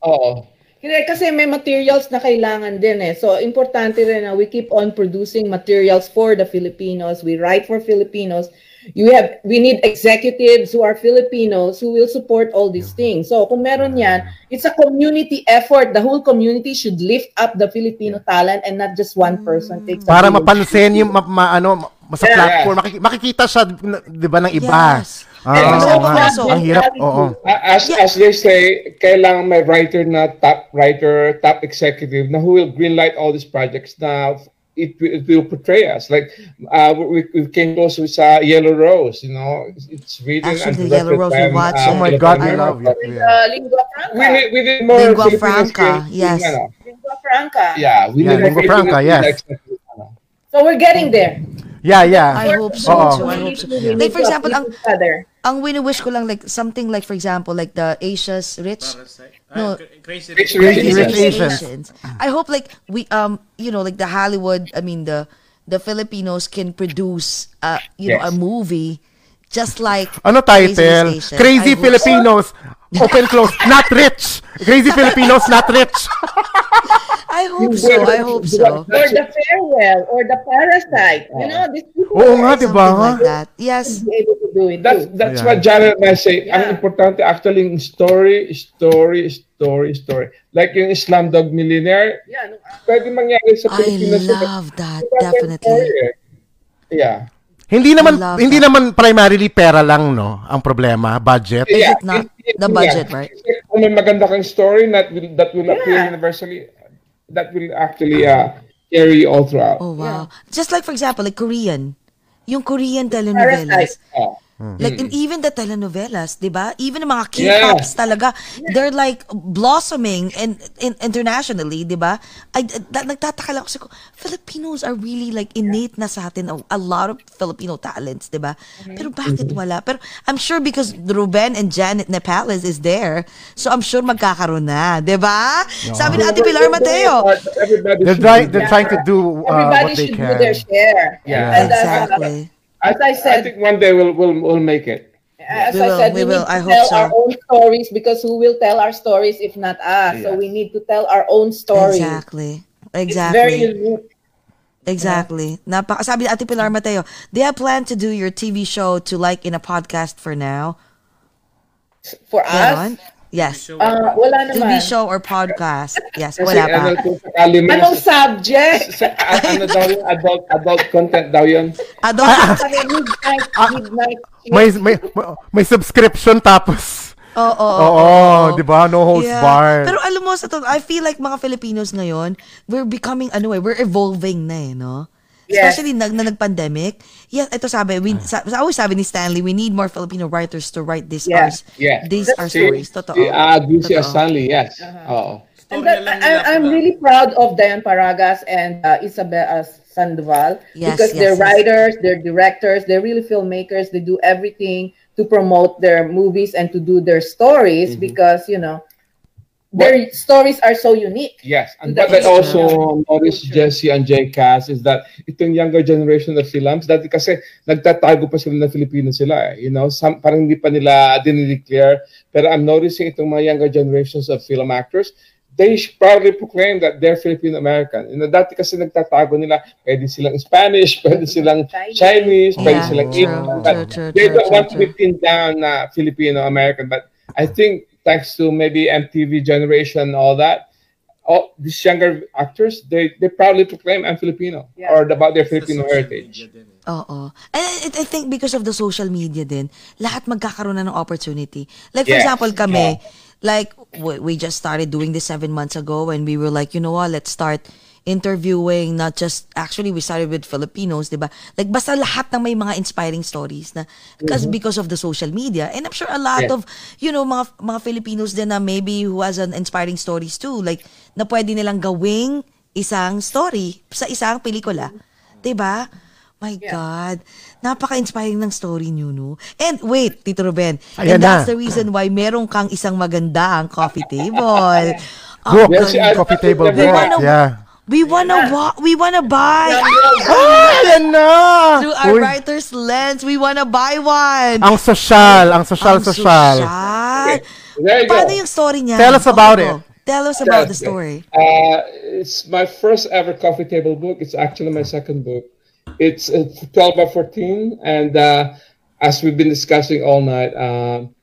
Oo. Kasi, kasi may materials na kailangan din eh. So, importante rin na we keep on producing materials for the Filipinos. We write for Filipinos. You have, we need executives who are Filipinos who will support all these things. So, kung meron yan, it's a community effort. The whole community should lift up the Filipino talent and not just one person takes a Para mapansin yung ma, ma- ano, ma- sa Yeah. platform, makik- makikita siya, 'di ba, ng iba. Yes. Ah, And oo also, nga. also, ang hirap, oo. A- As, as they say, kailangan may writer na top writer, top executive na who will greenlight all these projects na it, will- it will portray us. Like, uh, we, we came close with uh, Yellow Rose, you know, it's really Actually, and the Yellow Rose, by, we watched uh, Oh my. God, I we love love you. With, Yeah. uh, lingua franca. We need, we need more Lingua Filipino franca, skills in, yes. lingua franca. Yeah, we Yeah, need lingua franca, yes. So, we're getting there. Yeah, yeah. I hope so Oo. too. I hope so. Need Like, for example, ang, ang wini-wish ko lang, like, something like, for example, like the Asia's Rich. No, Crazy Rich Rich. Rich Crazy Rich Asians. Asians. I hope like we um you know like the Hollywood I mean the the Filipinos can produce uh you know a Yes. movie just like Ano Crazy Rich title? Asians. Crazy hope Filipinos. Open close. Not rich. Crazy Filipinos, not rich. I hope so. I hope so. Or the farewell, or the parasite. You know, these people Oo are nga, di ba? Something like that. Yes. able to do it That's that's Yeah. what Janet and I say. Yeah. Ang importante actually yung story, story, story, story. Like yung Islam Dog Millionaire, Yeah, no, pwede mangyari sa I Pilipinas. love that. Definitely. Yeah. Hindi naman love hindi that. naman primarily pera lang no ang problema, budget. Is yeah. it not? It- it- The yeah. budget, right? Kung may maganda kang story that will that will appeal Yeah. universally, that will actually uh, carry all throughout. Oh wow. Just like for example, like Korean. Yung Korean telenovelas. Oh. Like in even the telenovelas, 'di ba? Even mga K-pops talaga, they're like blossoming and, in internationally, 'di ba? I da, nagtataka lang ako sa Filipinos are really like innate na sa atin a, a lot of Filipino talents, 'di ba? Pero bakit wala? Pero I'm sure because Ruben and Janet Nepales is there, so I'm sure magkakaroon na, 'di ba? Sabi ni Ate Pilar Mateo. They're trying they're trying to do uh, what they should do can. their share. Yeah. And, uh, Exactly. As I said, I think one day we'll we'll we'll make it. as We I will, said, we we, will. need I to hope tell so. our own stories because who will tell our stories if not us? So we need to tell our own story. Exactly. It's Exactly. very unique. Exactly. Napaka sabi ni Ate Pilar Mateo, they have planned to do your TV show to like in a podcast for now. For Ganon? us, Yes. uh, wala TV naman. show or podcast. Yes, Kasi wala ano pa. kung sakali man, Anong subject? sa, ano daw yun, adult, adult content daw yun. Adult. Midnight, Ah. midnight. May may may subscription tapos. Oo, oo, Oo, oo. 'di ba? No holds Yeah. barred. Pero alam mo, sa to, I feel like mga Filipinos ngayon, we're becoming, ano eh, we're evolving na eh, no? Yes. Especially nag, na nag-pandemic. Yeah, ito sabi, we, Ah. sa, sa- always sabi ni Stanley, we need more Filipino writers to write these Yeah. our, Yeah. these are Si- stories. Totoo. Si uh, Dulce Totoo. Asanli, yes. Uh-huh. Oo. And that, I, I'm really proud of Diane Paragas and uh, Isabel uh, Sandoval Yes, because yes, they're yes. writers, they're directors, they're really filmmakers. They do everything to promote their movies and to do their stories Mm-hmm. because you know their stories are so unique. Yes. And That what I also noticed, Jesse and Jay Cass, is that itong younger generation of films, dati kasi nagtatago pa sila na Filipino sila eh. You know, some, parang hindi pa nila dinideclare. Pero I'm noticing itong mga younger generations of film actors, they proudly proclaim that they're Filipino-American. You know, dati kasi nagtatago nila, pwede silang Spanish, pwede silang Chinese, pwede Yeah, silang Indian. but they don't true, want to be pinned down na Filipino-American. But I think thanks to maybe MTV generation, all that, all these younger actors, they, they proudly proclaim I'm Filipino Yeah. or about their Filipino heritage. Oo. And I, I think because of the social media din, lahat magkakaroon na ng opportunity. Like for Yes. example kami, like we, we just started doing this seven months ago and we were like, you know what, let's start interviewing not just actually we started with Filipinos, 'di ba? Like basta lahat ng may mga inspiring stories na because because of the social media. And I'm sure a lot Yes. of you know mga mga Filipinos din na maybe who has an inspiring stories too, like na pwede nilang gawing isang story sa isang pelikula. 'Di ba? My God. Napaka-inspiring ng story niyo, no? And wait, Tito Ruben. Ayan and that's na. the reason why meron kang isang magandang coffee table. Book, Ang Yes, I- coffee table book. wanna- Yeah. We wanna wa- we wanna buy Ah, yan na! through our Uy, writer's lens. We wanna buy one. ang social, ang social, Ang social. sosyal. There you Paano yung story niya? Tell us about Okay it. Tell us about the story. Uh, it's my first ever coffee table book. It's actually my second book. It's, it's 12 by 14. And uh, as we've been discussing all night, um,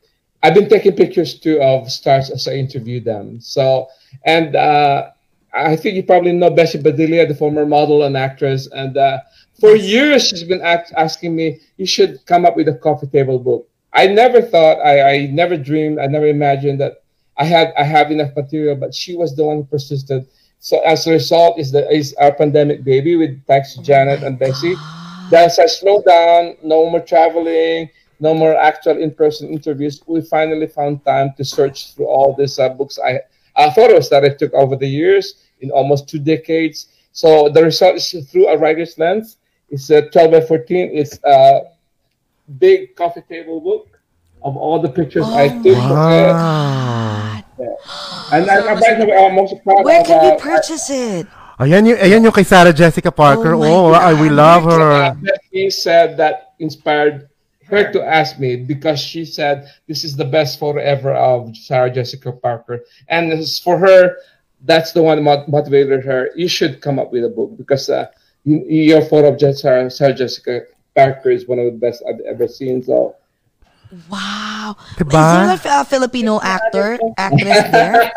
I've been taking pictures too of stars as I interview them. So, and uh, I think you probably know Bessie Badilia, the former model and actress. And uh, for years, she's been act- asking me, you should come up with a coffee table book. I never thought, I, I never dreamed, I never imagined that I had I have enough material, but she was the one who persisted. So as a result, is the is our pandemic baby with thanks to Janet and Bessie. That's I slowed down, no more traveling, no more actual in-person interviews. We finally found time to search through all these uh, books I photos that I took over the years in almost two decades. So the result is through a writer's lens. It's a 12 by 14. It's a big coffee table book of all the pictures I took. Uh, Wow. and I, I, by the way, I'm also proud Where of, can we uh, purchase it? Ayan yung, ayan yung kay Sarah Jessica Parker. Oh Oh, I, we love her. He said that inspired her to ask me because she said this is the best photo ever of Sarah Jessica Parker, and it's for her. that's the one that motivated her. You should come up with a book because uh, you, your photo of Sarah, Sarah Jessica Parker is one of the best I've ever seen. So Wow. Diba? Is there a a Filipino actor, actress there?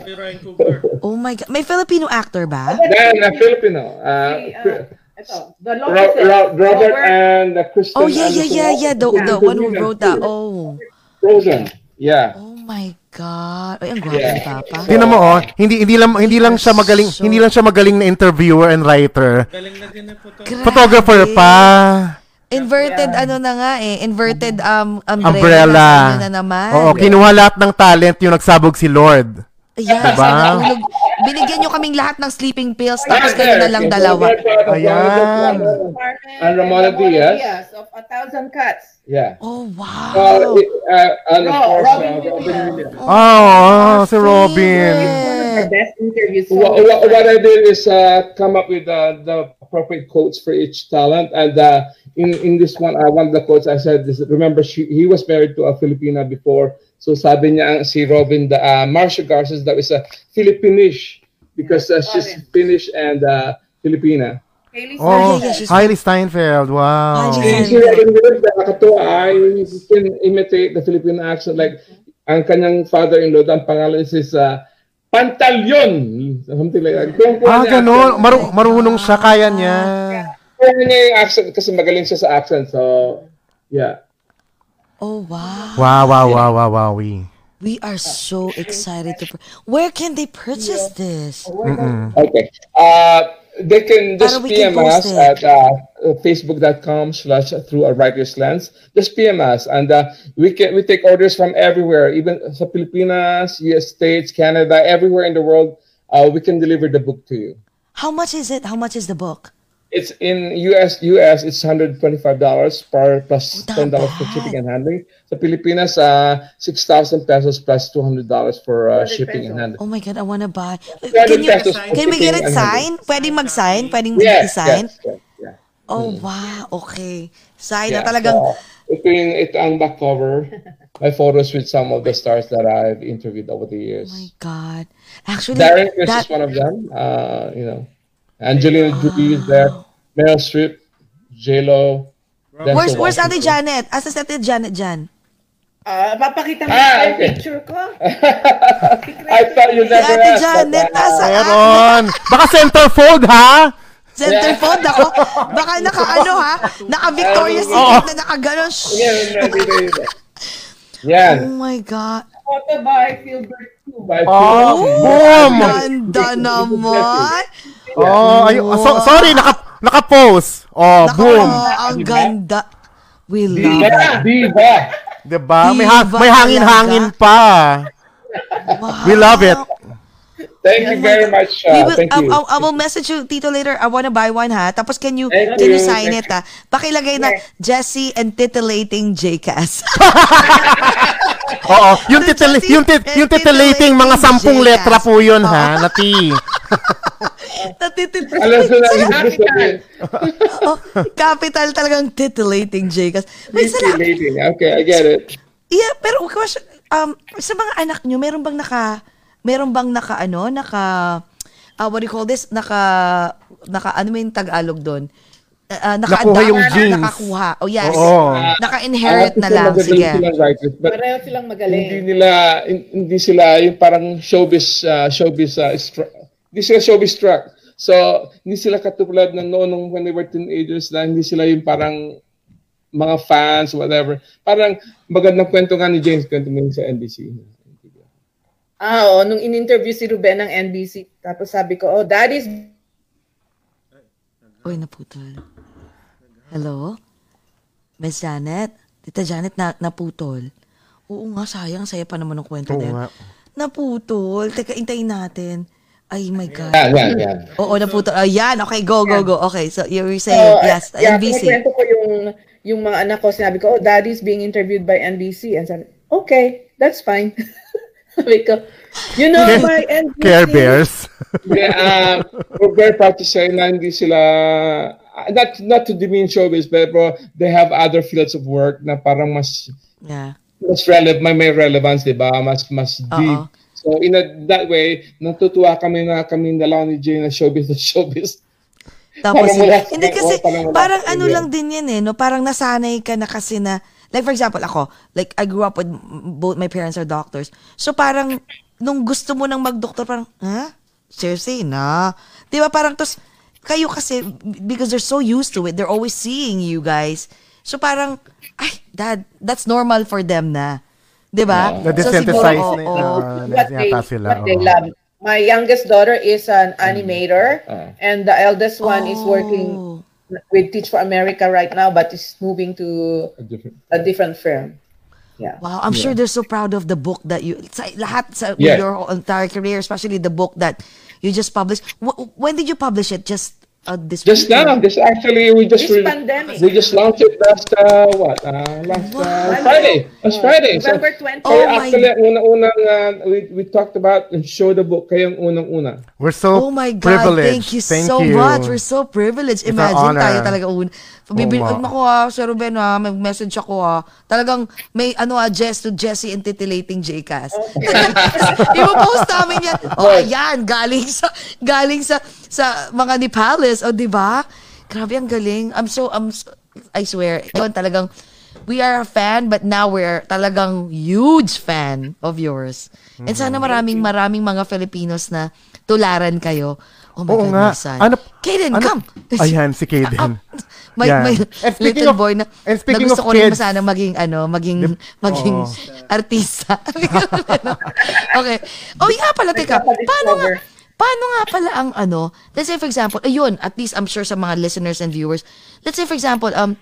Si Ryan Coogler. Oh my God. May Filipino actor ba? then a Filipino, uh, Si, uh, ito, the Ro- Lopez, Ro- Robert and uh, Kristen. Oh, yeah, yeah, yeah, yeah. The, the one who wrote that. Oh. Frozen. Yeah. Oh my God. Ay, ang gwapo Yeah. ni Papa. Tingnan mo oh, hindi hindi lang hindi lang siya magaling, So- hindi lang siya magaling na interviewer and writer. Galing na din na po to. Grabe. Photographer pa. Inverted ano na nga eh. Inverted um, umbrella. Umbrella. Ano na naman. Oo, kinuha lahat ng talent yung nagsabog si Lord. Yes, Diba? nahulog. Binigyan nyo kaming lahat ng sleeping pills tapos kayo na lang dalawa. Ayan. And Ramona Diaz. of A Thousand Cuts. Yeah. Oh, wow. Uh, uh, and of course, Robin uh, Robin Williams. Williams. Oh, si Robin. Best interviews. What, what, what I did is uh, come up with uh, the appropriate quotes for each talent, and uh, in in this one, uh, one of the quotes I said is, remember she, he was married to a Filipina before, so sabi niya ang si Robin, the uh, Marcia Garces, that is a Filipinish because uh, she's. Finnish and uh, Filipina. Hailey Oh, Hailey Steinfeld. Wow. Hailey Williams, nakakatuwa, ay, he can imitate the Filipino accent like ang kanyang father-in-law, ang pangalan is uh, Pantalyon. Something like that. Kung Ah, ganun. Maru- marunong siya, kaya niya. Kaya niya yung accent kasi magaling siya sa accent. So, yeah. Oh, wow. Wow, wow, wow, wow, wow. We. We are so excited to. Pur- Where can they purchase this? Okay. Uh, they can just Para we can PM us at uh, facebook.com slash through a writer's lens. Just PM us. And uh, we can we take orders from everywhere, even the Pilipinas, US States, Canada, everywhere in the world. Uh, we can deliver the book to you. How much is it? How much is the book? It's in US US it's $125 per plus Not $10 for shipping and handling. Sa Pilipinas uh 6,000 pesos plus $200 for uh, 200 shipping and handling. Oh my God, I wanna buy. Yeah, Can you, can we get it signed? Pwedeng mag-sign? Pwedeng Yes, i-sign? yes, yes, yeah. Oh, wow. Okay. Sign Yeah, na talagang... so, ito yung ito ang back cover. My photos with some of the stars that I've interviewed over the Oh years. my God. Actually, Darren that, is one of them. Uh, you know, Angelina Jolie is there. Meryl Streep, J Lo. where's, where's Ate Janet? Asa si Ate Janet dyan? Ah, papakita mo Ah, yung okay. picture ko. I thought you Si never Ate asked. Janet, uh, nasaan? Meron. Baka centerfold, ha? Centerfold ako. Baka naka ano ha? Naka Victoria's Secret na naka ganon. Yan. Oh my God. Photo by Filbert too. By Oh, boom! Ganda naman. Oh, ay, so, sorry, naka, naka-pose. Oh, Naka, boom. ang ganda. We love it. Diba? Diba? Diba? May, ha- Diva may hangin-hangin pa. Wow. We love it. Thank you very much. We Uh, will, thank I, you. I, I will message you, Tito, later. I wanna buy one, ha? Tapos can you, Thank can you you. sign it, ha? Pakilagay na Jessie and titillating JCAS. Oo, yung, The titil, yung, tit, yung titillating mga sampung letra po yun, ha, na T. Natitit- Alam ko na yung sabihin. oh, capital talagang titillating JCAS. May sala, Titillating. Okay, I get it. Yeah, pero question, um, sa mga anak nyo, meron bang naka, meron bang naka, ano, naka, uh, what do you call this? Naka, naka, ano yung Tagalog doon? Uh, naka Nakuha yung genes. Nakakuha. Oh, yes. Oo. Naka-inherit na lang. Sige. silang writers, but Pareho silang hindi magaling. nila hin- hindi sila yung parang showbiz uh, showbiz uh, hindi sila showbiz track. So, hindi sila katulad ng noon nung when they were teenagers na hindi sila yung parang mga fans, whatever. Parang magandang kwento nga ni James kwento mo sa NBC. Ah, oo. Nung in-interview si Ruben ng NBC, tapos sabi ko, oh, that is Uy, naputol. Hello? Miss Janet? Tita Janet, na, naputol. Oo nga, sayang. Saya pa naman ng kwento Oo din. nga. Naputol. Teka, intayin natin. Ay, my God. Yan, yan, yan. Oo, naputol. Ayan, okay, go, go, go. Okay, so you were So, saying, yes, yeah, NBC. kinikwento ko yung, yung mga anak ko, sinabi ko, oh, daddy's being interviewed by NBC. And sabi, okay, that's fine. sabi ko, you know, by NBC. Care Bears. Yeah, uh, we're very proud to say na hindi sila uh, not not to demean showbiz, but bro, they have other fields of work na parang mas Yeah. mas relevant, may, may relevance, di ba? Mas mas deep. Oo. So in a, that way, natutuwa kami na kami dalawa ni Jay na showbiz na showbiz. Tapos, wala hindi kasi, oh, parang wala parang ano lang din yan eh, no? Parang nasanay ka na kasi na, like for example, ako, like I grew up with both my parents are doctors. So parang, nung gusto mo nang magdoktor, parang, ha? Seriously, na? Di ba parang, tos, kayo kasi, because they're so used to it, they're always seeing you guys. So parang, ay, dad, that's normal for them na. Di ba? Na So, siguro, na, oo. na, what they, sila. what they oo. love. My youngest daughter is an animator, Ah. and the eldest one is Oh. working with Teach for America right now, but is moving to A different- a different firm. Yeah. Wow, I'm sure they're so proud of the book that you sa lahat sa with Yes. your entire career, especially the book that you just published. Wh- when did you publish it? Just uh, this Just week? now, just actually, we just This re- pandemic. we just launched it last uh, what? Uh, last uh, Friday. Last Friday. So, November 20. Oh kaya my- actually, ang unang-unang uh, we, we talked about and show the book kayo ang unang-una. We're so Oh my God, privileged. thank you so much. We're so privileged. It's Imagine tayo talaga un. Bibil, Oo nga. ako ah, Sir Ruben ah, may message ako ah. Talagang may ano ah, Jess to Jessie and titillating Jcas. Ipo-post namin yan. Oh, ayan, galing sa, galing sa, sa mga ni Palace. O, di ba? Grabe, ang galing. I'm so, I'm, so- I swear, yun talagang, we are a fan, but now we're talagang huge fan of yours. And sana Mm-hmm. maraming, maraming mga Filipinos na tularan kayo. Oh my Oo God, nga. my son. Ano- Kaden, ano- come! Ayan, si Kaden. may, Yan. may And speaking little of- boy na, and na gusto of ko rin sana maging, ano, maging, maging Oo. artista. okay. Oh, nga pala, teka. Paano nga, paano nga pala ang ano, let's say for example, ayun, at least I'm sure sa mga listeners and viewers, let's say for example, um,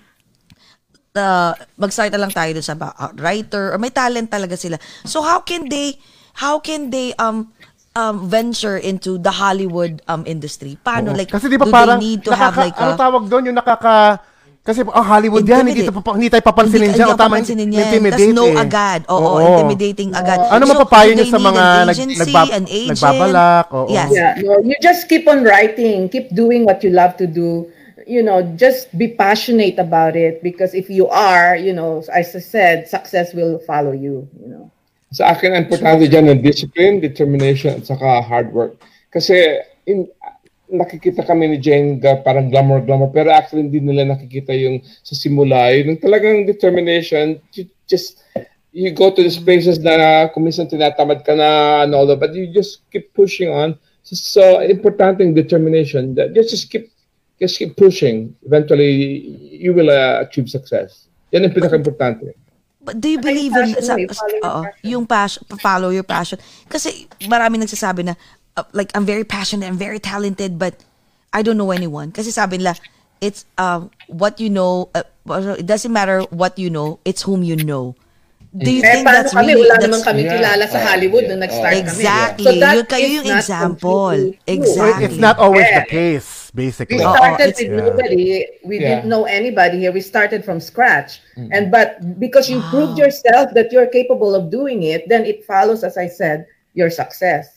uh, mag-start na lang tayo dun sa uh, writer or may talent talaga sila. So how can they how can they um um venture into the Hollywood um industry? Paano Oo. like Kasi di ba do parang, they need to have nakaka- like ano a tawag doon, yung nakaka, kasi oh, Hollywood yan, hindi, ito, hindi tayo papansinin hindi, dyan. hindi o tama, papansinin yan. intimidate Tas no eh. agad. Oo, Oo. intimidating agad. Ano So, mapapayo they sa mga an nag- agency, nagbab- an agent? nagbabalak? Oo. Yes. Yeah, no, you just keep on writing, keep doing what you love to do. You know, just be passionate about it because if you are, you know, as I said, success will follow you. You know. Sa akin, ang importante dyan ng discipline, determination, at saka hard work. Kasi in, nakikita kami ni Jane ga, parang glamour-glamour, pero actually hindi nila nakikita yung sa simula, yung talagang determination, you just, you go to these places na kung minsan tinatamad ka na and all that, but you just keep pushing on. So, so importante yung determination. That just, just keep just keep pushing. Eventually, you will uh, achieve success. Yan ang pinaka-importante. But do you believe in passion sa, passion. yung passion, follow your passion? Kasi marami nagsasabi na uh, like I'm very passionate, I'm very talented but I don't know anyone. Kasi sabi nila it's um what you know uh, it doesn't matter what you know, it's whom you know. Do you Eh, think that's kami? really Wala that's naman kami Yeah. kilala sa Oh, Hollywood yeah. nung nag-start kami. Exactly. that Yun kayo yung example. Exactly. It's not always Yeah. the case, basically. Oo, started it's- with Yeah. nobody. We Yeah. didn't know anybody here. We started from scratch. And but because you proved yourself that you're capable of doing it, then it follows, as I said, your success.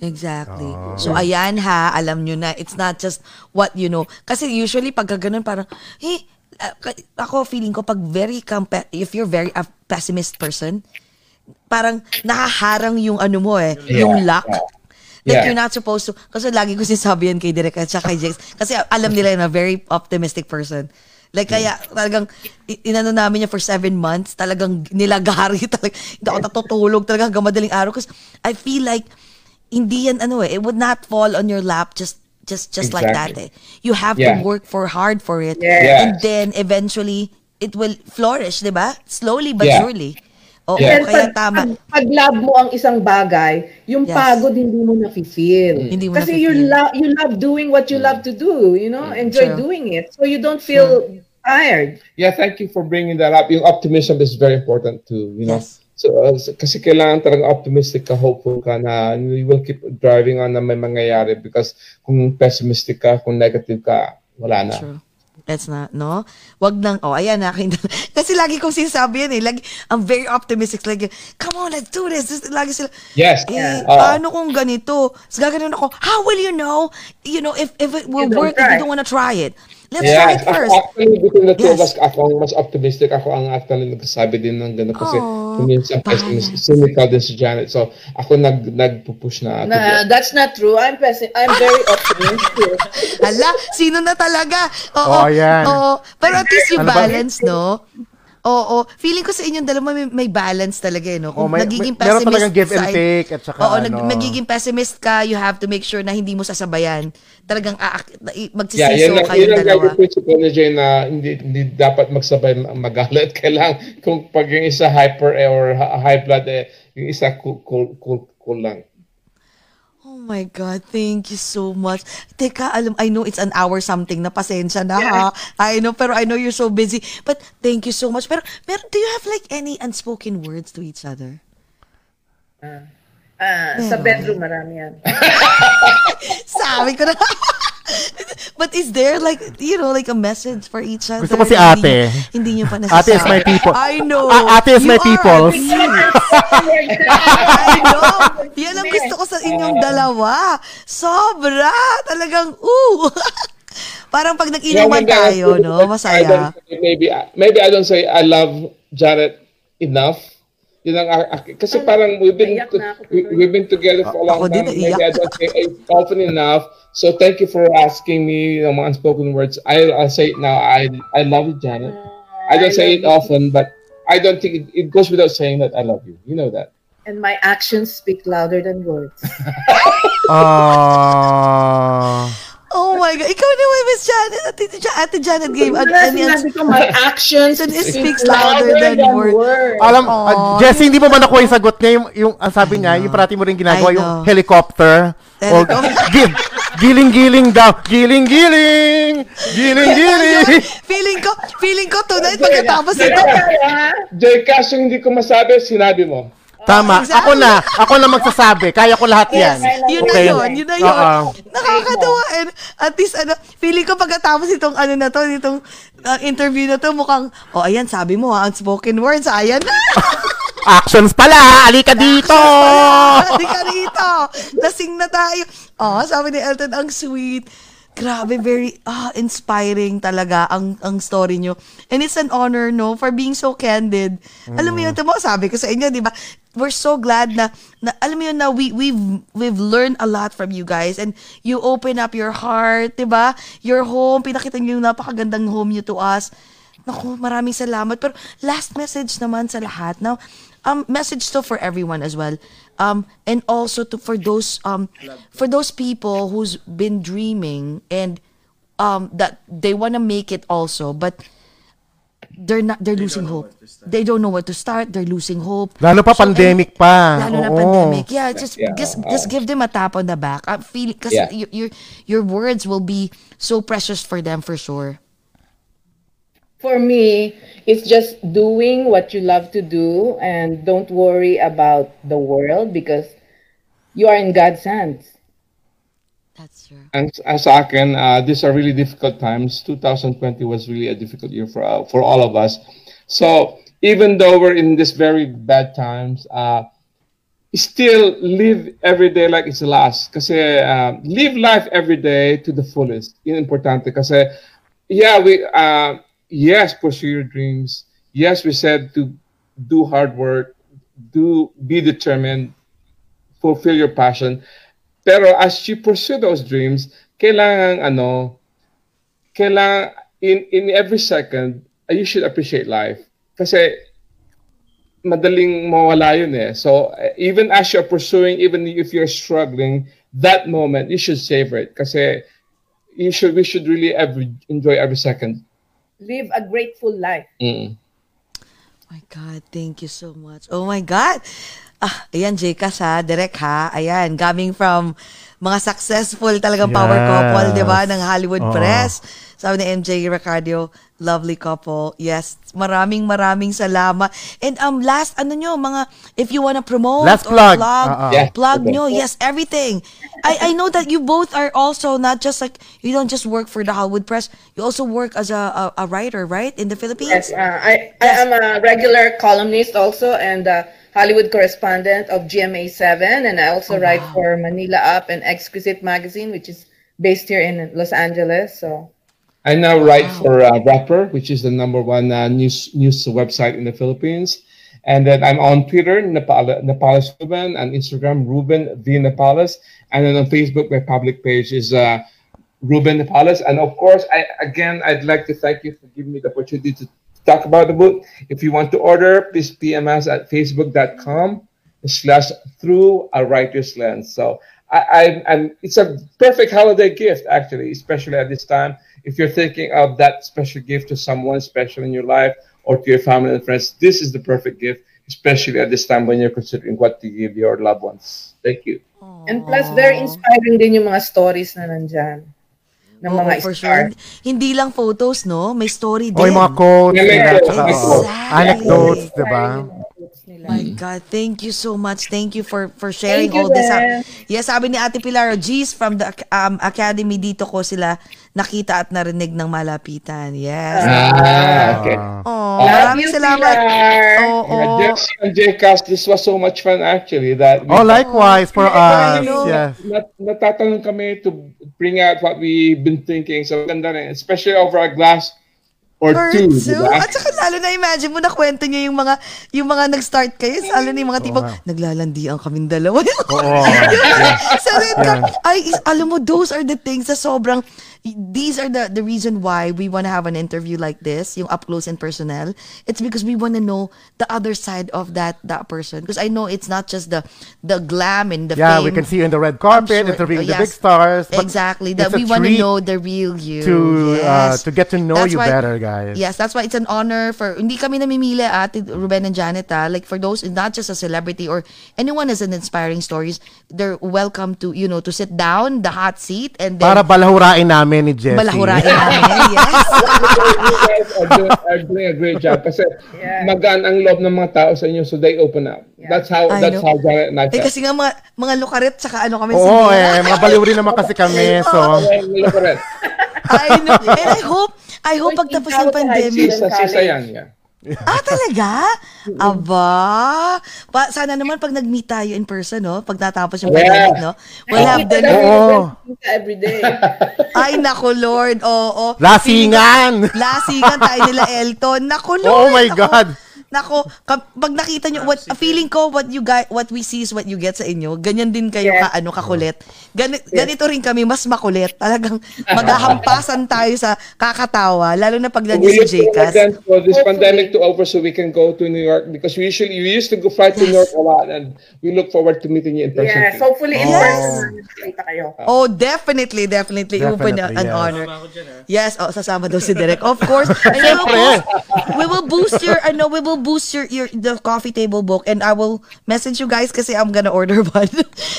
Exactly. So, ayan ha, alam nyo na, it's not just what you know. Kasi usually, pagka ganun, parang, hey, ka- ako feeling ko, pag very, if you're very a pessimist person, parang nakaharang yung ano mo eh, yung luck. That Yeah. you're not supposed to, kasi lagi ko sinasabi yan kay Direk at kay Jex, kasi alam nila na very optimistic person. Like, kaya talagang, inano namin niya for seven months, talagang nilagari talaga. Hindi ako natutulog talaga hanggang madaling araw. Kasi I feel like, hindi yan ano eh, it would not fall on your lap just just just like that eh. You have to work for hard for it. Yes. And then eventually, it will flourish, di ba? Slowly but Yeah. surely. Oo, Yeah. Kaya pag, tama. Pag, pag love mo ang isang bagay, yung Yes. pagod hindi mo na-feel. Hindi mo Kasi nafe-feel. you love you love doing what you love to do, you know? Enjoy True. doing it. So you don't feel tired. Yeah, thank you for bringing that up. Yung optimism is very important too, you know. Yes. So, uh, kasi kailangan talaga optimistic ka, hopeful ka na you will keep driving on na may mangyayari because kung pessimistic ka, kung negative ka, wala na. True. It's not, no? Wag nang, oh, ayan, akin. Kasi lagi kong sinasabi yan eh. Lagi, I'm very optimistic. Like, come on, let's do this. This- Lagi sila, Yes. eh, Ah. paano kung ganito? Tapos gaganon ako, how will you know? You know, if, if it will You work if try. you don't wanna try it. Let's Yeah, try it first. actually, between the two of Yes. us, ako ang mas optimistic. Ako ang actually nagsasabi din ng gano'n kasi minsan balance. cynical din si Janet. So, ako nag, nagpupush na. to Nah, that's not true. I'm pessi- I'm very optimistic. Hala, sino na talaga? Oo, Oo, yan. Oo. Pero at least yung Ano ba? balance, no? Oo. Feeling ko sa inyong dalawa may, may balance talaga, eh, no? Kung Oh, may- nagiging may- meron pessimist talagang give and take at saka Oo, nag, ano. nagiging pessimist ka, you have to make sure na hindi mo sasabayan. Talagang aak- i- Yeah, magsisiso yun ang, yun ang dalawa. guiding principle ni Jay na hindi, hindi dapat magsabay ma- magalit. Kailangan kung pag yung isa hyper eh, or high blood eh, yung isa cool, cool, cool, cool lang. Oh my God, thank you so much. Teka, alam, I know it's an hour something na pasensya na ha. I know, pero I know you're so busy. But thank you so much. Pero, pero do you have like any unspoken words to each other? Ah, sa bedroom marami yan. Sabi ko na. But is there like, you know, like a message for each other? Gusto ko si ate. Hindi, hindi nyo pa nasasabi. Ate is my people. I know. A- ate is You my cute. I know. Yan ang gusto ko sa inyong dalawa. Sobra. Talagang, ooh. Parang pag nag-inuman Yeah, tayo, no? Masaya. maybe, maybe I don't say I love Janet enough. Yun ang, kasi parang we've been, tuloy. we've been together for a long time. Maybe. I don't say it often enough. So thank you for asking me you know, mga unspoken words. I, I'll say it now. I, I love you, Janet. I don't say it often, but I don't think it, it goes without saying that I love you. You know that. And my actions speak louder than words. Ah. Oh my God. Ikaw naman, Miss Janet. Ate, Ate Janet gave an, an, sinabi ko, my actions It speak speaks louder than word. Alam, Aw. uh, Jessie, hindi mo ba nakuha yung sagot niya? Yung, yung ang sabi niya, yung parati mo rin ginagawa, yung helicopter. O, gi- giling-giling daw. Giling-giling! Giling-giling! feeling ko, feeling ko tonight pagkatapos ito. Jay, kaso hindi ko masabi, sinabi mo. Tama. exactly. Ako na. Ako na magsasabi. Kaya ko lahat yan. Yun Okay. na yun, yun na yun. Oo. Nakakatawa. And at least, ano, feeling ko pagkatapos itong ano na to, itong uh, interview na to, mukhang, oh, ayan, sabi mo ha, unspoken words, ayan na. Actions pala! Alika dito! Hindi ka rito. Lasing na tayo. Oh, sabi ni Elton, ang sweet. Grabe, very ah, inspiring talaga ang ang story nyo. And it's an honor, no, for being so candid. Alam mo yun, tamo, sabi ko sa inyo, di ba? We're so glad na, na alam mo yun na we, we've, we've learned a lot from you guys and you open up your heart, di ba? Your home, pinakita nyo yung napakagandang home nyo to us. Naku, maraming salamat. Pero last message naman sa lahat. Now, um, message to for everyone as well. Um, and also to for those um for those people who's been dreaming and um that they want to make it also, but they're not they're losing hope. They don't know what to start. They're losing hope. Lalo pa So, pandemic and- pa. Lalo na Oo. pandemic. Yeah, just Yeah. just just give them a tap on the back. I feel kasi Yeah. your, your your words will be so precious for them for sure. For me, it's just doing what you love to do and don't worry about the world because you are in God's hands. That's true. And, and sa akin, uh, these are really difficult times. 2020 was really a difficult year for uh, for all of us. So even though we're in this very bad times, uh, still live every day like it's the last. Kasi uh, live life every day to the fullest. Yun importante. Kasi yeah, we uh, yes pursue your dreams. Yes, we said to do hard work, do be determined, fulfill your passion. Pero as you pursue those dreams, kailangan ano, kailangan in in every second, uh, you should appreciate life. Kasi madaling mawala yun eh. So uh, even as you're pursuing, even if you're struggling, that moment you should savor it. Kasi you should we should really every, enjoy every second. Live a grateful life. Mm. my God, thank you so much. Oh my God. Ah, ayan, Jcas ha, direct ha. Ayan, coming from mga successful talagang power Yes. couple, di ba, ng Hollywood Oo. Press. Sabi ni MJ Ricardo, lovely couple. Yes, maraming maraming salamat. And um last, ano nyo, mga, if you wanna promote Last or plug. plug, Oo. Yeah, plug okay. nyo, yes, everything. I I know that you both are also not just like, you don't just work for the Hollywood Press, you also work as a, a, a writer, right, in the Philippines? Yes, uh, I, I am a regular columnist also and uh, Hollywood correspondent of GMA7 and I also Oh, write wow. for Manila Up and Exquisite magazine which is based here in Los Angeles. So I now write for uh, Rapper, which is the number one uh, news news website in the Philippines. And then I'm on Twitter, Nepal, Nepalus Ruben, and Instagram, Ruben the Nepalus. And then on Facebook, my public page is uh, Ruben Nepalus. And of course, I again, I'd like to thank you for giving me the opportunity to talk about the book. If you want to order, please PM us at facebook.com slash through a writer's lens. So I, I, and it's a perfect holiday gift, actually, especially at this time. If you're thinking of that special gift to someone special in your life or to your family and friends, this is the perfect gift, especially at this time when you're considering what to give your loved ones. Thank you. And plus, very inspiring din yung mga stories na nandyan. Ng mga for star. sure. Hindi lang photos, no? May story din. O yung mga quotes, Yeah, may oo, quotes. anecdotes, di ba? My God, thank you so much. Thank you for for sharing Thank you, all this. Yes, sabi ni Ate Pilar, G's from the um, academy dito ko sila nakita at narinig ng malapitan. Yes. Ah, okay. Oh, maraming you, salamat. Pilar. Oo. Yeah, Jesse and Jcast, this was so much fun actually that we Oh, likewise for us. you know, Yes. nat natatanong kami to bring out what we've been thinking. So, ganda rin. Especially over a glass or Or two. two. diba? At saka lalo na imagine mo na kwento niyo yung mga yung mga nag-start kayo. Lalo na yung mga tipong naglalandian kaming dalawa. Oo. sa red car. Ay, is- alam mo, those are the things sa sobrang, these are the the reason why we want to have an interview like this, yung up close and personal. It's because we want to know the other side of that that person. Because I know it's not just the the glam and the Yeah, fame. we can see you in the red carpet, sure- interviewing the yes. big stars. Exactly. That we want to know the real you. to uh, Yes. to get to know That's you why- better, guys. Yes, that's why it's an honor for hindi kami namimili ate Ruben and Janet ah. Like for those not just a celebrity or anyone has an inspiring stories, they're welcome to, you know, to sit down, the hot seat and then Para balahurain namin ni Jessie. balahurain namin. Yes. are doing, are doing a great job kasi Yeah. magaan ang loob ng mga tao sa inyo so they open up. That's how I that's know. how Janet and I Eh, kasi nga mga, mga lukaret tsaka ano kami Oo, sinira. eh, mga baliw rin naman kasi kami. So. I know. And I hope, I hope pagtapos ng pandemic. Sisa, sisa yan. Yeah. Ah, talaga? Aba. Pa, sana naman pag nag-meet tayo in person, no? Pag natapos yung Yeah. pandemic, no? We'll have dinner. Oo. every day. Ay, nako, Lord. Oo. lasingan! Lasingan tayo nila Elton. Nako, Lord. Oh my Nako. God. Nako, pag nakita nyo, what, feeling ko, what you guys, what we see is what you get sa inyo. Ganyan din kayo Yes. ka, ano, kakulit. Gani, Ganito rin kami, mas makulit. Talagang maghahampasan tayo sa kakatawa, lalo na pag nandiyan si We look forward Jcas. then for this Hopefully. pandemic to over so we can go to New York because we usually we used to go fly to New York a lot and we look forward to meeting you in person. Yes, too. hopefully in Yes. person. Kita kayo. Oh, definitely, definitely. Definitely, an yes. honor. Ako dyan, ah. Yes, oh, sasama daw si Derek. Of course. And we will boost, we will boost your, I know, we will boost your, your, the coffee table book and I will message you guys kasi I'm gonna order one.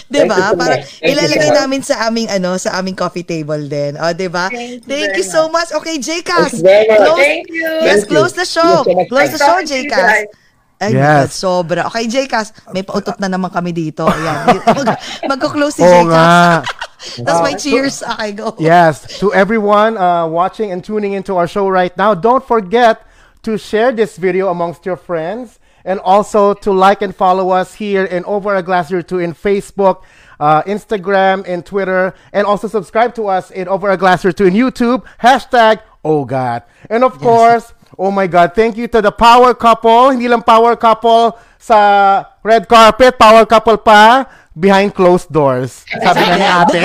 diba? so Para. Thank you ilalagay so namin sa aming, ano, sa aming coffee table din. O, diba? Thank you Thank very you so much. Okay, Thank Jcas. you very much. Close, Thank you. Yes, Thank you. close the show. Thank you so. Close the show, Talk to you Jcas. guys. Ay, Yes. my God, sobra. Okay, Jcas, may pautot na naman kami dito. Ayan. Mag- Magko-close si Oo Jcas. nga. Tapos may cheers. Okay, go. Yes, to everyone uh, watching and tuning into our show right now, don't forget to share this video amongst your friends and also to like and follow us here in Over a Glass Year 2 in Facebook, uh, Instagram, and Twitter, and also subscribe to us in Over a Glass Year 2 in YouTube, hashtag Oh God. And of course, oh my God, thank you to the power couple, hindi lang power couple sa red carpet, power couple pa behind closed doors. Sabi na ni ate.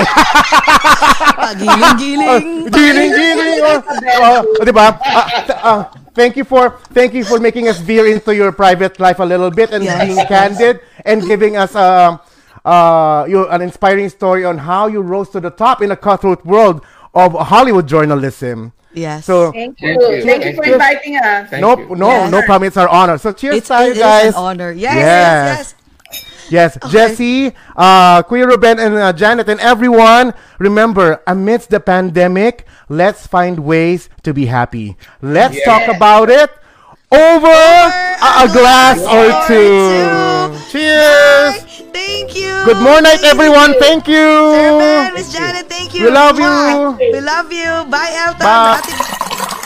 Pagiling-giling. Giling, giling. Oh, oh, oh, diba? Ah, t- ah, thank you for thank you for making us veer into your private life a little bit and Yes. being candid and giving us um uh your an inspiring story on how you rose to the top in a cutthroat world of Hollywood journalism. Yes. So Thank you. Thank you. Thank you for inviting us. Thank no you. no Yes. no problem. It's our honor. So cheers, it's, tayo, it is guys. an honor. Yes, Yes. yes, yes. Yes, Jesse, uh, Queer Ruben, and uh, Janet, and everyone, remember, amidst the pandemic, let's find ways to be happy. Let's talk about it over a, a glass or or two. two. Cheers. Bye. Thank you. Good morning, everyone. Thank you. Sir Ben, Miss Janet, thank you. We love you. Mwah. We love you. Bye, Elton. Bye. Ate